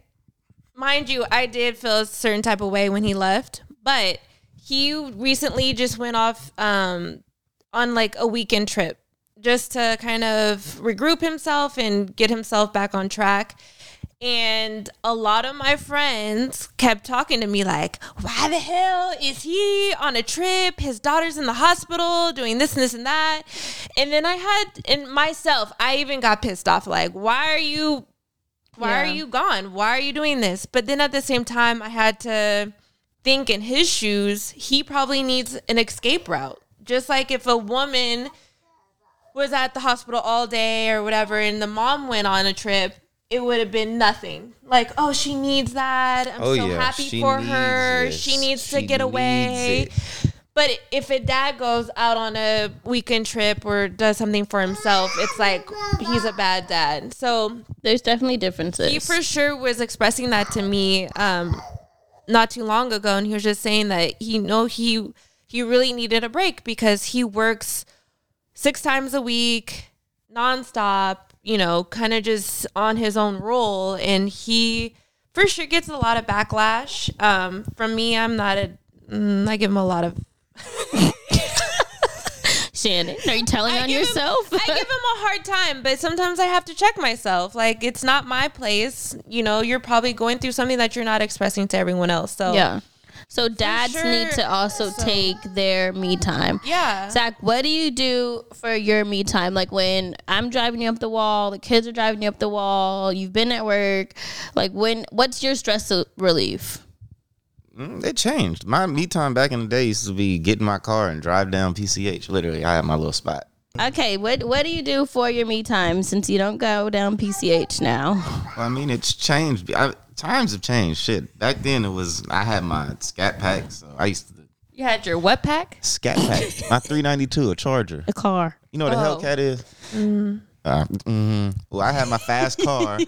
mind you, I did feel a certain type of way when he left, but he recently just went off um, on like a weekend trip just to kind of regroup himself and get himself back on track. And a lot of my friends kept talking to me like, why the hell is he on a trip? His daughter's in the hospital doing this and this and that. And then I had, and myself, I even got pissed off like, why are you, why Yeah. are you gone? Why are you doing this? But then at the same time, I had to think in his shoes, he probably needs an escape route. Just like if a woman was at the hospital all day or whatever and the mom went on a trip it would have been nothing like oh she needs that i'm Oh, so yeah, happy she for her this. she needs to She get away it. but if a dad goes out on a weekend trip or does something for himself it's like he's a bad dad so There's definitely differences. he for sure was expressing that to me um not too long ago and he was just saying that he know he he really needed a break because he works six times a week nonstop you know kind of just on his own role and he for sure gets a lot of backlash um from me i'm not a mm, i give him a lot of Shannon, are you telling I on give him- yourself? I give him a hard time, but sometimes I have to check myself. Like it's not my place. You know, you're probably going through something that you're not expressing to everyone else. So yeah. So dads sure. need to also So- take their me time. yeah. Zach, what do you do for your me time? Like when I'm driving you up the wall, the kids are driving you up the wall, you've been at work. Like when, what's your stress relief? Mm, It changed. My me time back in the day used to be get in my car and drive down PCH. Literally, I had my little spot. Okay, what what do you do for your me time since you don't go down PCH now? Well, I mean, it's changed. I, times have changed. Shit. Back then, it was I had my scat pack. So I used to You had your what pack? scat pack. my 392, a Charger. A car. You know what a Oh. Hellcat is? Uh, mhm. Well, I had my fast car,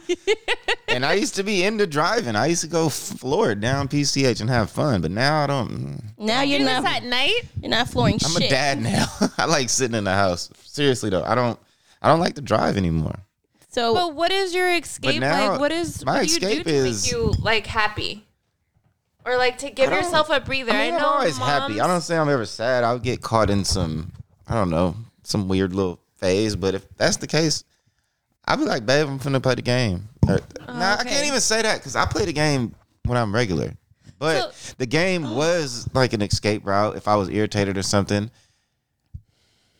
and I used to be into driving. I used to go floor it down PCH and have fun. But now I don't. mm. Now you're Do not this at night? you're not flooring shit. I'm shit. a dad now. I like sitting in the house. Seriously though, I don't. I don't like to drive anymore. So But what is your escape? now, like what is my what do you do escape to is- make you like happy? Or like to give yourself a breather. I I, mean, always moms, happy. I don't say I'm ever sad. I'll get caught in some, I don't know, some weird little phase. But if that's the case, I'll be like, babe, I'm finna play the game. Or, oh, nah, I can't even say that because I play the game when I'm regular. But the game oh. was like an escape route if I was irritated or something.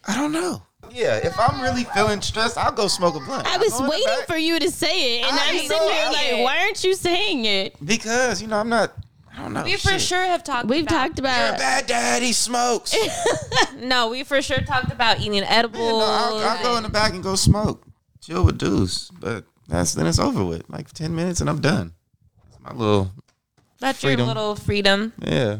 I don't know. Yeah, if I'm really feeling stressed, I'll go smoke a blunt. I was go in the waiting for you to say it, and I I'm know, sitting here I like, know. why aren't you saying it? because you know I'm not. I don't know. We for shit. sure have talked We've about talked You're a about bad dad. He smokes. No, we for sure talked about eating edibles. Yeah, no, I'll, I'll go in the back and go smoke, chill with dudes. But that's then it's over with. Like ten minutes and I'm done. That's my little That's freedom. your little freedom. yeah.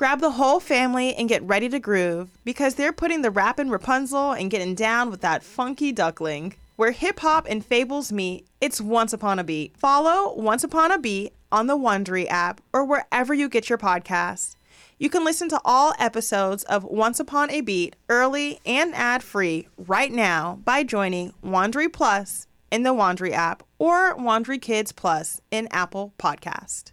Grab the whole family and get ready to groove because they're putting the rap in Rapunzel and getting down with that funky duckling. Where hip hop and fables meet, it's Once Upon a Beat. Follow Once Upon a Beat on the Wondery app or wherever you get your podcasts. You can listen to all episodes of Once Upon a Beat early and ad free right now by joining Wondery Plus in the Wondery app or Wondery Kids Plus in Apple Podcast.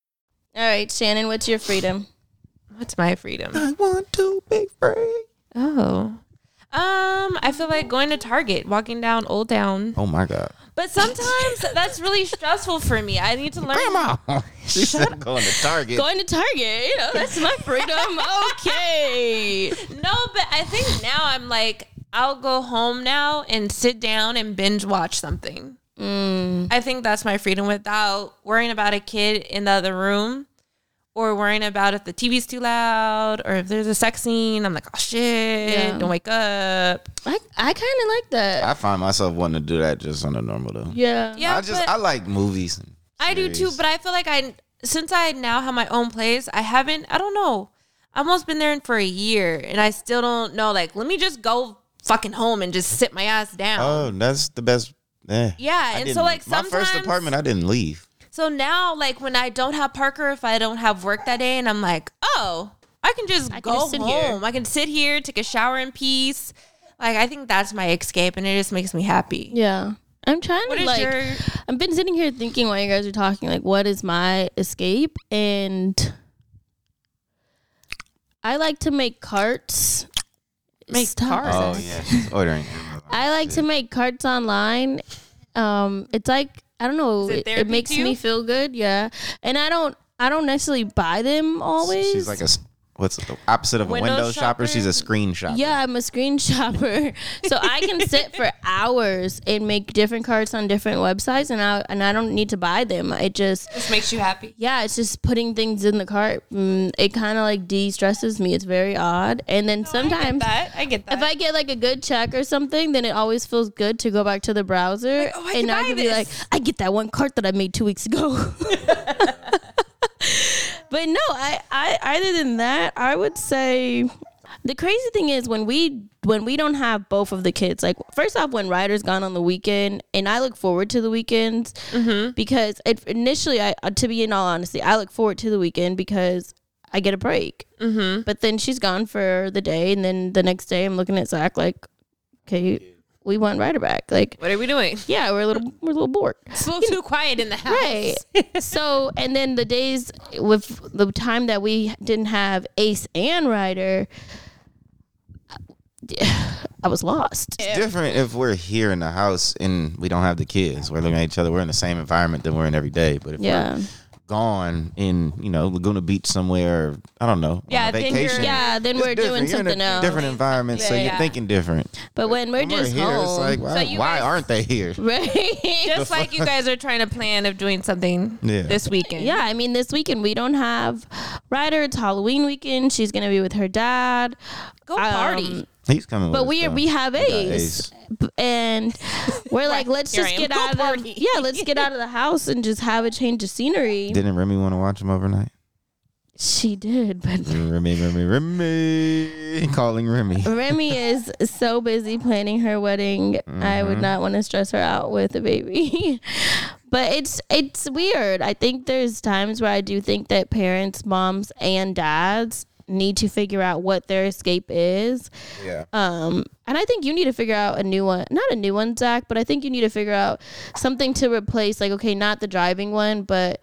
All right, Shannon, what's your freedom? What's my freedom? I want to be free. Oh. Um, I feel like going to Target, walking down Old Town. Oh my god, But sometimes that's really stressful for me. I need to learn. Grandma. she said going to Target. Going to Target, you know, that's my freedom. okay. No, but I think now I'm like, I'll go home now and sit down and binge watch something. Mm. I think that's my freedom without worrying about a kid in the other room or worrying about if the TV's too loud or if there's a sex scene. I'm like, oh shit, Yeah. don't wake up. I, I kind of like that. I find myself wanting to do that just on a normal though. yeah. Yeah, I just I like movies. and I do too, but I feel like I since I now have my own place, I haven't I don't know. I've almost been there for a year and I still don't know like let me just go fucking home and just sit my ass down. Oh, that's the best. Eh. Yeah, I and so, didn't- like, my first apartment, I didn't leave. So now like when I don't have Parker if I don't have work that day and I'm like, "Oh, I can just I can go just sit home. here." I can sit here, take a shower in peace." Like I think that's my escape and it just makes me happy. Yeah. I'm trying What to is like your I've been sitting here thinking while you guys are talking, like, what is my escape? And I like to make carts. Make Stop. carts? Oh yeah, she's ordering. I like to make carts online. Um, it's like I don't know. It It, it makes you? me feel good. Yeah, and I don't. I don't necessarily buy them always. She's like a s- what's the opposite of a Window window, shopper? She's a screen shopper. Yeah, I'm a screen shopper, so I can sit for hours and make different carts on different websites, and I and I don't need to buy them. It just just makes you happy. yeah, it's just putting things in the cart. Mm, it kind of like de stresses me. It's very odd, and then sometimes. that. I get that. If I get like a good check or something, then it always feels good to go back to the browser oh, I and can I buy can be like, I get that one cart that I made two weeks ago. but no, I, I either than that, I would say the crazy thing is when we when we don't have both of the kids. Like first off, when Ryder's gone on the weekend, and I look forward to the weekends because it, initially, I uh, to be in all honesty, I look forward to the weekend because I get a break. Mm-hmm. But then she's gone for the day, and then the next day I'm looking at Zach like, okay, we want Ryder back. Like, what are we doing? yeah, we're a little we're a little bored. It's a little too quiet in the house. Right. so, and then the days with the time that we didn't have Ace and Ryder, I was lost. It's different if we're here in the house and we don't have the kids. We're looking at each other. We're in the same environment that we're in every day. But if Yeah. we're gone in, you know, Laguna Beach somewhere, I don't know, Yeah, on a then vacation. Yeah, then it's we're different. doing You're in a something else. Different environment, so Yeah, you're yeah. thinking different. But when we're When just here, home, it's like, why, you why guys- aren't they here? right? Just like you guys are trying to plan of doing something Yeah. this weekend. Yeah, I mean, this weekend we don't have Ryder. It's Halloween weekend. She's gonna be with her dad. Go party. Um, He's coming. but with we us, we have We got Ace, and we're like, let's Here just I am. get out of the, party. yeah, let's get out of the house and just have a change of scenery. Didn't Remy want to watch him overnight? She did, but Remy, Remy, Remy, calling Remy. Remy is so busy planning her wedding. I would mm-hmm. not want to stress her out with a baby. but it's it's weird. I think there's times where I do think that parents, moms and dads need to figure out what their escape is. Yeah. Um, and I think you need to figure out a new one. Not a new one, Zach, but I think you need to figure out something to replace. Like, okay, not the driving one, but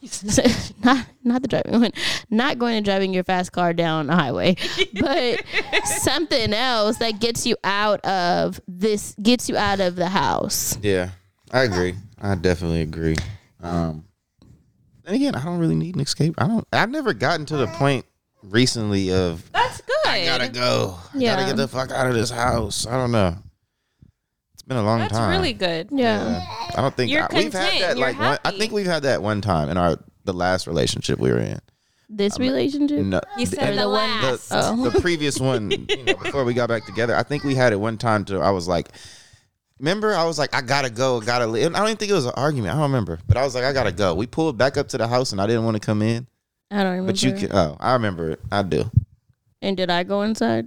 not not the driving one, not going and driving your fast car down a highway, but something else that gets you out of this, gets you out of the house. Yeah, I agree. I definitely agree. Um, and again, I don't really need an escape. I don't. I've never gotten to the point recently of That's good. I gotta go. I Yeah. gotta get the fuck out of this house. I don't know. It's been a long That's time. really good. Yeah. I don't think You're I- we've had content. that You're like one, I think we've had that one time in our the last relationship we were in. This relationship. No, You said the the one- the, last. Oh. the previous one you know, before we got back together. I think we had it one time to I was like Remember, I was like, I gotta go, gotta leave. I don't even think it was an argument. I don't remember, but I was like, I gotta go. We pulled back up to the house, and I didn't want to come in. I don't remember. But you can. Oh, I remember it. I do. and did I go inside?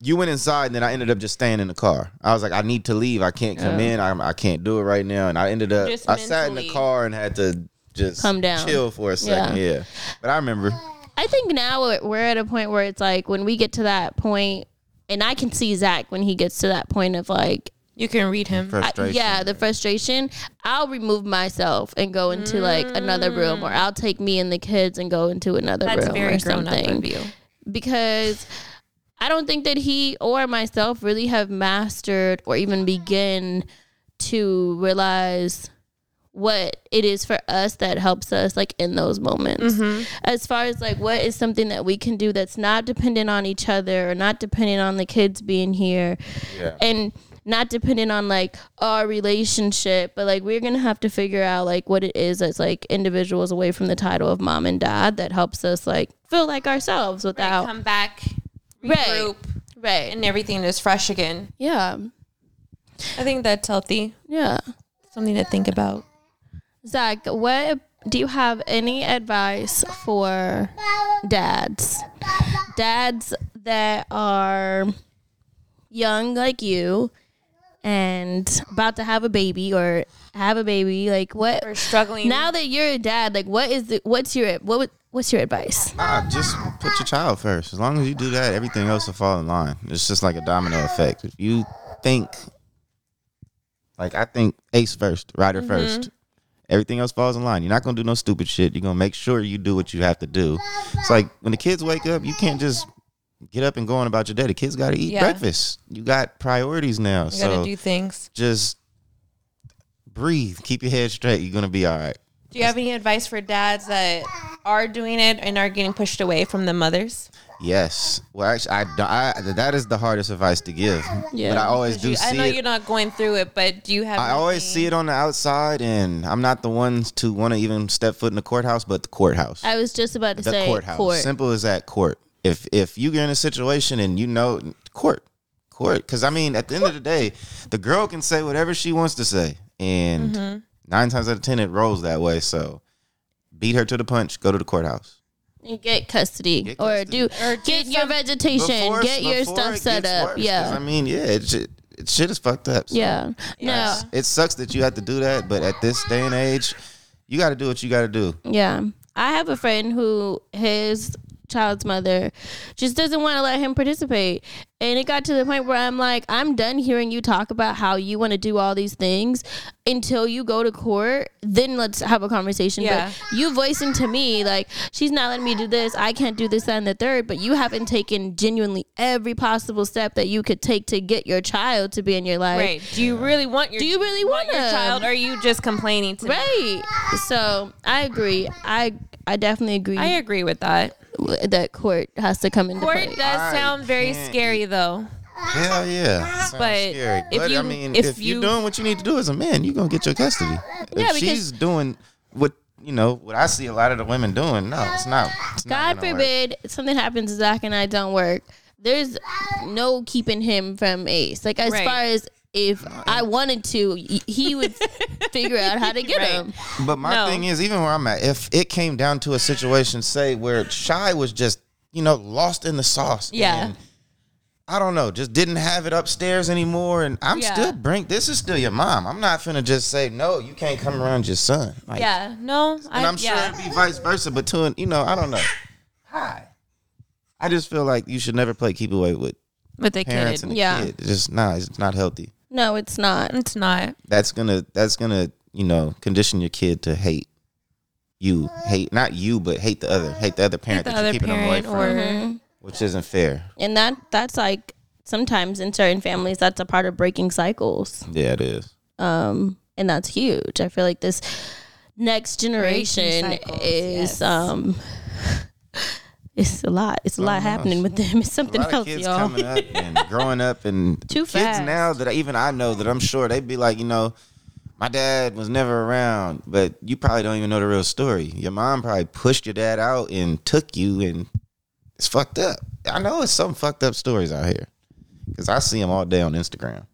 You went inside, and then I ended up just staying in the car. I was like, I need to leave. I can't come Yeah. in. I, I can't do it right now. And I ended up. Just I sat in the car and had to just Come down. chill for a second. Yeah. But I remember. I think now we're- we're at a point where it's like when we get to that point, and I can see Zach when he gets to that point of like, You can read him. I- yeah, the frustration. I'll remove myself and go into like another room, or mm. I'll take me and the kids and go into another That's room very or grown up something. of you. because I don't think that he or myself really have mastered or even begin to realize what it is for us that helps us like in those moments. Mm-hmm. As far as like what is something that we can do that's not dependent on each other or not dependent on the kids being here Yeah. and not dependent on like our relationship, but like we're gonna have to figure out like what it is that's like individuals away from the title of mom and dad that helps us like feel like ourselves without Come back, Right. right. and everything is fresh again. Yeah, I think that's healthy. yeah. Something to think about. Zach, what do you have any advice for dads? Dads that are young like you and about to have a baby or have a baby. Like what We're struggling now that you're a dad, like what is the what's your what what's your advice? Nah, just put your child first. As long as you do that, everything else will fall in line. It's just like a domino effect. If you think, like I think Ace first, Ryder Mm-hmm. first, everything else falls in line. You're not gonna do no stupid shit. You're gonna make sure you do what you have to do. It's like when the kids wake up, you can't just get up and go on about your day. The kids got to eat Yeah. breakfast. You got priorities now, you so gotta do things. just breathe. Keep your head straight. You're gonna be all right. Do you have any advice for dads that are doing it and are getting pushed away from the mothers? Yes. Well, actually, I, I that is the hardest advice to give. Yeah. But I always do you- see I know it. you're not going through it, but do you have? I always see it on the outside, and I'm not the ones to want to even step foot in the courthouse, but the courthouse. I was just about to the say courthouse. court. Simple as that. Court. If if you get in a situation and you know court, court. Because I mean, at the end of the day, the girl can say whatever she wants to say, and Mm-hmm. nine times out of ten, it rolls that way. So, beat her to the punch. Go to the courthouse. and get custody, Get or do Or do get your vegetation, Before- get your stuff set up. worse, 'cause, yeah. I mean, yeah, it shit, it shit is fucked up. so. yeah. Yes. No. it sucks that you have to do that, but at this day and age, you got to do what you got to do. Yeah. I have a friend who his child's mother just doesn't want to let him participate. And it got to the point where I'm like, I'm done hearing you talk about how you want to do all these things until you go to court. Then let's have a conversation. Yeah. But you voicing to me, like, she's not letting me do this. I can't do this, that, and the third. But you haven't taken genuinely every possible step that you could take to get your child to be in your life. Right. Do you really want your Do you really want your child or are you just complaining to me? Right. So I agree. I I definitely agree. I agree with that. That court has to come into Court play. does I sound very can't- scary though. Hell yeah, Sounds But scary. if But I you- mean, if if, you- you're doing what you need to do as a man, you're gonna get your custody. Yeah, if because- she's doing what you know, what I see a lot of the women doing, no, it's not. It's not God gonna work. forbid something happens, to Zach and I don't work. There's no keeping him from Ace. Like as Right. far as if I wanted to, he would figure out how to get Right. him. But my No. thing is, even where I'm at, if it came down to a situation, say where Shy was just, you know, lost in the sauce. Yeah. and I don't know, just didn't have it upstairs anymore, and I'm Yeah. still bring. This is still your mom. I'm not finna just say no. You can't come around your son. Like, Yeah. No. and I'm sure yeah. it'd be vice versa. But to an, you know, I don't know. Hi. I just feel like you should never play keep away with with the parents kid. and a Yeah. kid. It's just nah, it's not healthy. No, it's not. It's not. That's gonna that's gonna you know condition your kid to hate you hate not you, but hate the other, hate the other parent the that you're other keeping them away parent from, or which isn't fair. And that that's like sometimes in certain families that's a part of breaking cycles. Yeah, it is. Um and that's huge. I feel like this next generation cycles, is yes. um it's a lot. It's a lot uh-huh. happening with them. It's something else, kids y'all. coming up and growing up and Too kids fast. now that even I know that I'm sure they'd be like, you know, my dad was never around, but you probably don't even know the real story. Your mom probably pushed your dad out and took you, and it's fucked up. I know it's some fucked up stories out here because I see them all day on Instagram.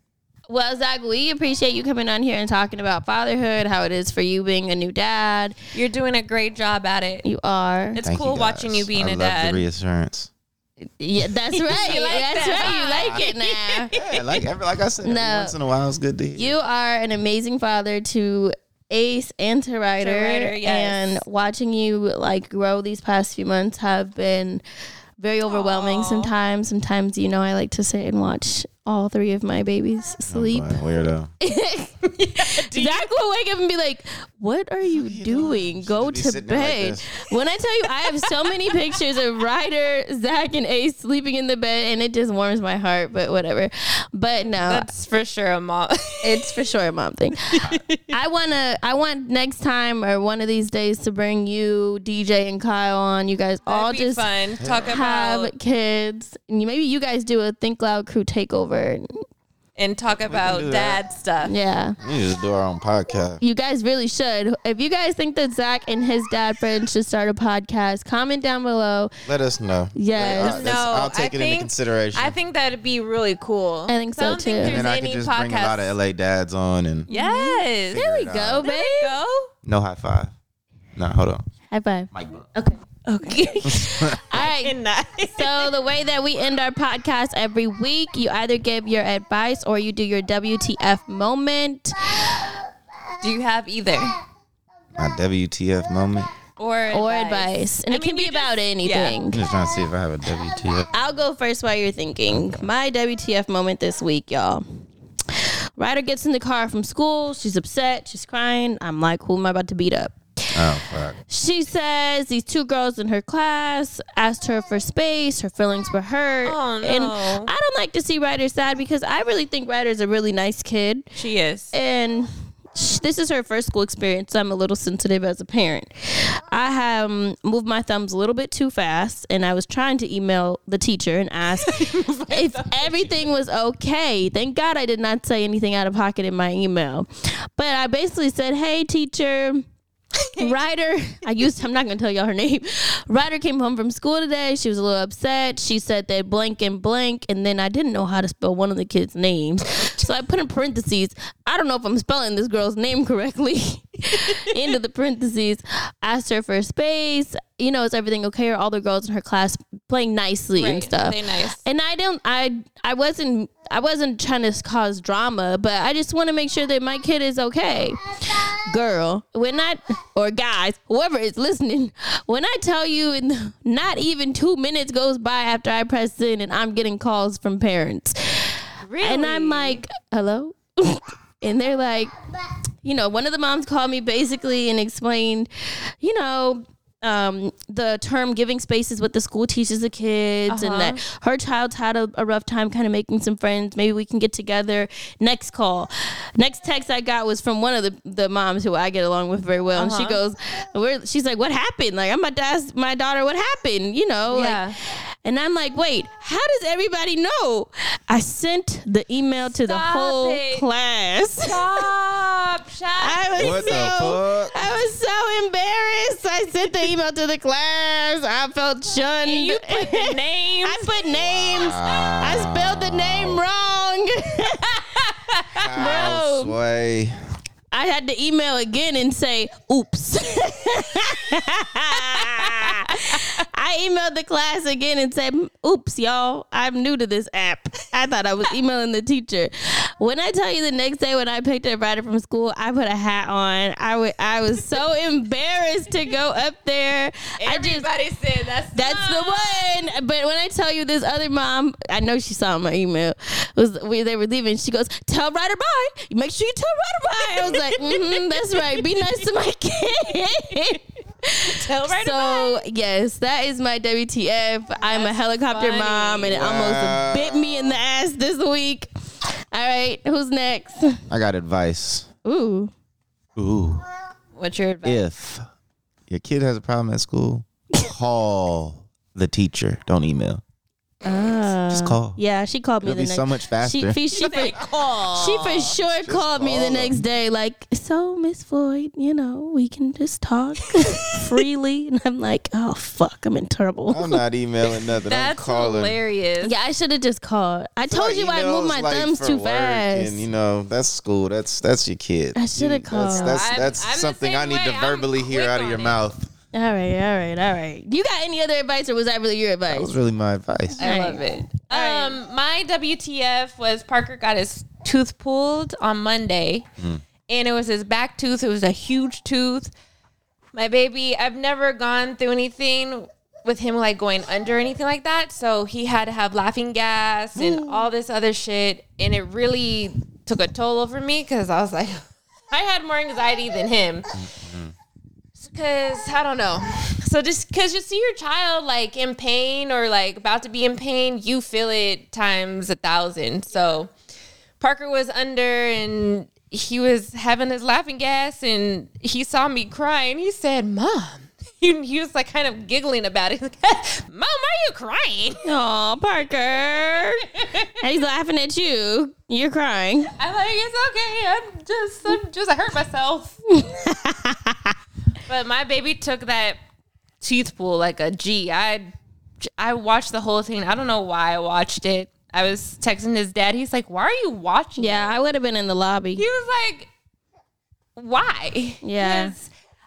Well, Zach, we appreciate you coming on here and talking about fatherhood, how it is for you being a new dad. you're doing a great job at it. You are. It's Thank cool you watching you being I a love dad. The reassurance. Yeah, that's right. that's right. You like it now. Yeah, like every, like I said, every No. once in a while it's good to hear. You are an amazing father to Ace and to Ryder, To Ryder, yes. and watching you like grow these past few months have been very overwhelming. Sometimes, sometimes you know I like to sit and watch all three of my babies sleep. Boy, weirdo. Zach will wake up and be like, "What are you doing? Go be to sitting there like bed." when I tell you, I have so many pictures of Ryder, Zach, and Ace sleeping in the bed, and it just warms my heart. But whatever. But no, That's for sure a mom. it's for sure a mom thing. I wanna, I want next time or one of these days to bring you, DJ, and Kyle on. You guys all That'd be just fun. Talk have about kids. And maybe you guys do a Think Loud Crew takeover. And talk about do that. dad stuff. Yeah. We need to do our own podcast. You guys really should. If you guys think that Zach and his dad friend should start a podcast, comment down below. Let us know. Yes. Let- No, I'll take I it think- into consideration. I think that'd be really cool. I think so, don't too. Think And there's and I any could just podcast. bring a lot of LA dads on and yes. There we go, babe. There you go. no high five. No, hold on. High five. Mike. Okay. Okay. All right. And. So the way that we end our podcast every week, you either give your advice or you do your WTF moment. Do you have either? My WTF moment. Or Or advice? advice. And I it can be you about just- anything. I'm just trying to see if I have a WTF. I'll go first while you're thinking. My WTF moment this week, y'all. Ryder gets in the car from school. She's upset. She's crying. I'm like, who am I about to beat up? Oh fuck. She says these two girls in her class asked her for space. Her feelings were hurt. Oh, no. And I don't like to see Ryder sad because I really think Ryder's a really nice kid. She is. and this is her first school experience. So I'm a little sensitive as a parent. I have um, moved my thumbs a little bit too fast, and I was trying to email the teacher and ask if everything was okay. Thank God I did not say anything out of pocket in my email, but I basically said, "Hey, teacher." Ryder, I used. I'm not gonna tell y'all her name. Ryder came home from school today. She was a little upset. She said that blank and blank, and then I didn't know how to spell one of the kids' names, so I put in parentheses. I don't know if I'm spelling this girl's name correctly. Into the parentheses. Asked her for space. You know, is everything okay? Are all the girls in her class playing nicely and stuff? They nice. And I don't. I I wasn't. I wasn't trying to cause drama, but I just want to make sure that my kid is okay. Girl, when I or guys, whoever is listening, when I tell you, in not even two minutes goes by after I press in, and I'm getting calls from parents, Really? and I'm like, hello, and they're like, you know, one of the moms called me basically and explained, you know. Um, the term giving spaces what the school teaches the kids and that her child's had a, a rough time kind of making some friends maybe we can get together next call next text i got was from one of the, the moms who i get along with very well and she goes Where, she's like what happened like i'm about to ask my daughter what happened you know like- Yeah. and i'm like wait how does everybody know i sent the email to the whole it. class Stop. Shut I was What the so fuck? I was so embarrassed. I sent the email to the class. I felt shunned. And you put the names. I put names. I spelled the name wrong. Oh, sway. I had to email again and say, oops. I emailed the class again and said, oops, y'all, I'm new to this app. I thought I was emailing the teacher. When I tell you the next day when I picked up Ryder from school, I put a hat on. I wa- I was so embarrassed to go up there. I just Everybody said that's that's the one. But when I tell you this other mom, I know she saw my email. Was we they were leaving? She goes, "Tell Ryder bye. Make sure you tell Ryder bye." I was like, mm-hmm, "That's right. Be nice to my kid." Tell right so yes, that is my WTF. I'm a helicopter funny. mom, and it Wow. almost bit me in the ass this week. All right, who's next? I got advice. Ooh, Ooh. What's your advice? If your kid has a problem at school, call the teacher. Don't email. Just ah. call. yeah, she called me It'll the be next. so much faster. She, she, she, for, she for sure called me the call next day, like, so Miss Floyd, you know, we can just talk freely, and I'm like, oh fuck, I'm in trouble. I'm not emailing nothing. That's I'm calling. hilarious. yeah, I should have just called. I feel told you I emails, moved my like, thumbs too fast. And you know, that's school. That's that's your kid. I shoulda You- That's called. that's, I'm- that's I'm something I need to way. I'm verbally hear out of your it. mouth. All right, all right, all right. You got any other advice, or was that really your advice? That was really my advice. I love it. Um, my WTF was Parker got his tooth pulled on Monday, and it was his back tooth. It was a huge tooth. My baby, I've never gone through anything with him like going under or anything like that. So he had to have laughing gas and all this other shit, and it really took a toll over me because I was like, I had more anxiety than him. Cause I don't know. So just cause you see your child like in pain or like about to be in pain, you feel it times a thousand. So Parker was under and he was having his laughing gas and he saw me crying. He said, Mom. He, he was like kind of giggling about it. Like, Mom, why are you crying? Oh, Parker. and he's laughing at you. You're crying. I'm like, it's okay. I'm just, I'm just, I hurt myself. But my baby took that tooth pull like a G. I, I watched the whole thing. I don't know why I watched it. I was texting his dad. He's like, "Why are you watching?" Yeah, it?" I would have been in the lobby. he was like, "Why?" Yeah.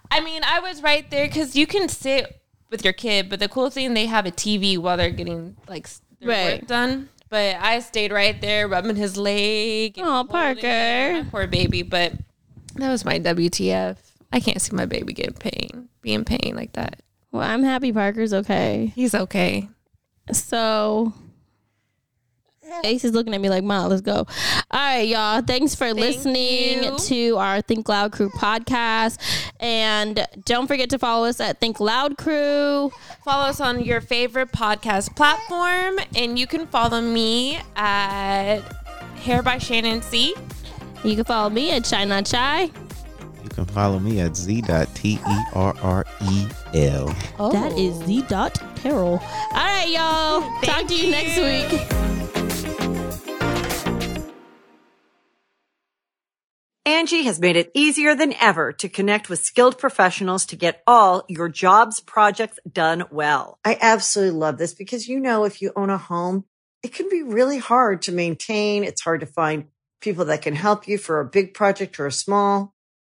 I mean, I was right there because you can sit with your kid, but the cool thing they have a TV while they're getting like their Right. work done. But I stayed right there, rubbing his leg. holding Parker. Poor baby. But that was my WTF. I can't see my baby get in pain, be in pain like that. Well, I'm happy Parker's okay. He's okay. So Ace is looking at me like, "Mom, let's go." All right, y'all. Thanks for listening you. to our Think Loud Crew podcast, and don't forget to follow us at Think Loud Crew. Follow us on your favorite podcast platform, and you can follow me at Hair by Shannon C. You can follow me at Chai Not Chai. You can follow me at z.terrel. Oh. That is the dot Terrell. All right, y'all. Talk to you next week. Angi has made it easier than ever to connect with skilled professionals to get all your jobs projects done well. I absolutely love this because, you know, if you own a home, it can be really hard to maintain. It's hard to find people that can help you for a big project or a small.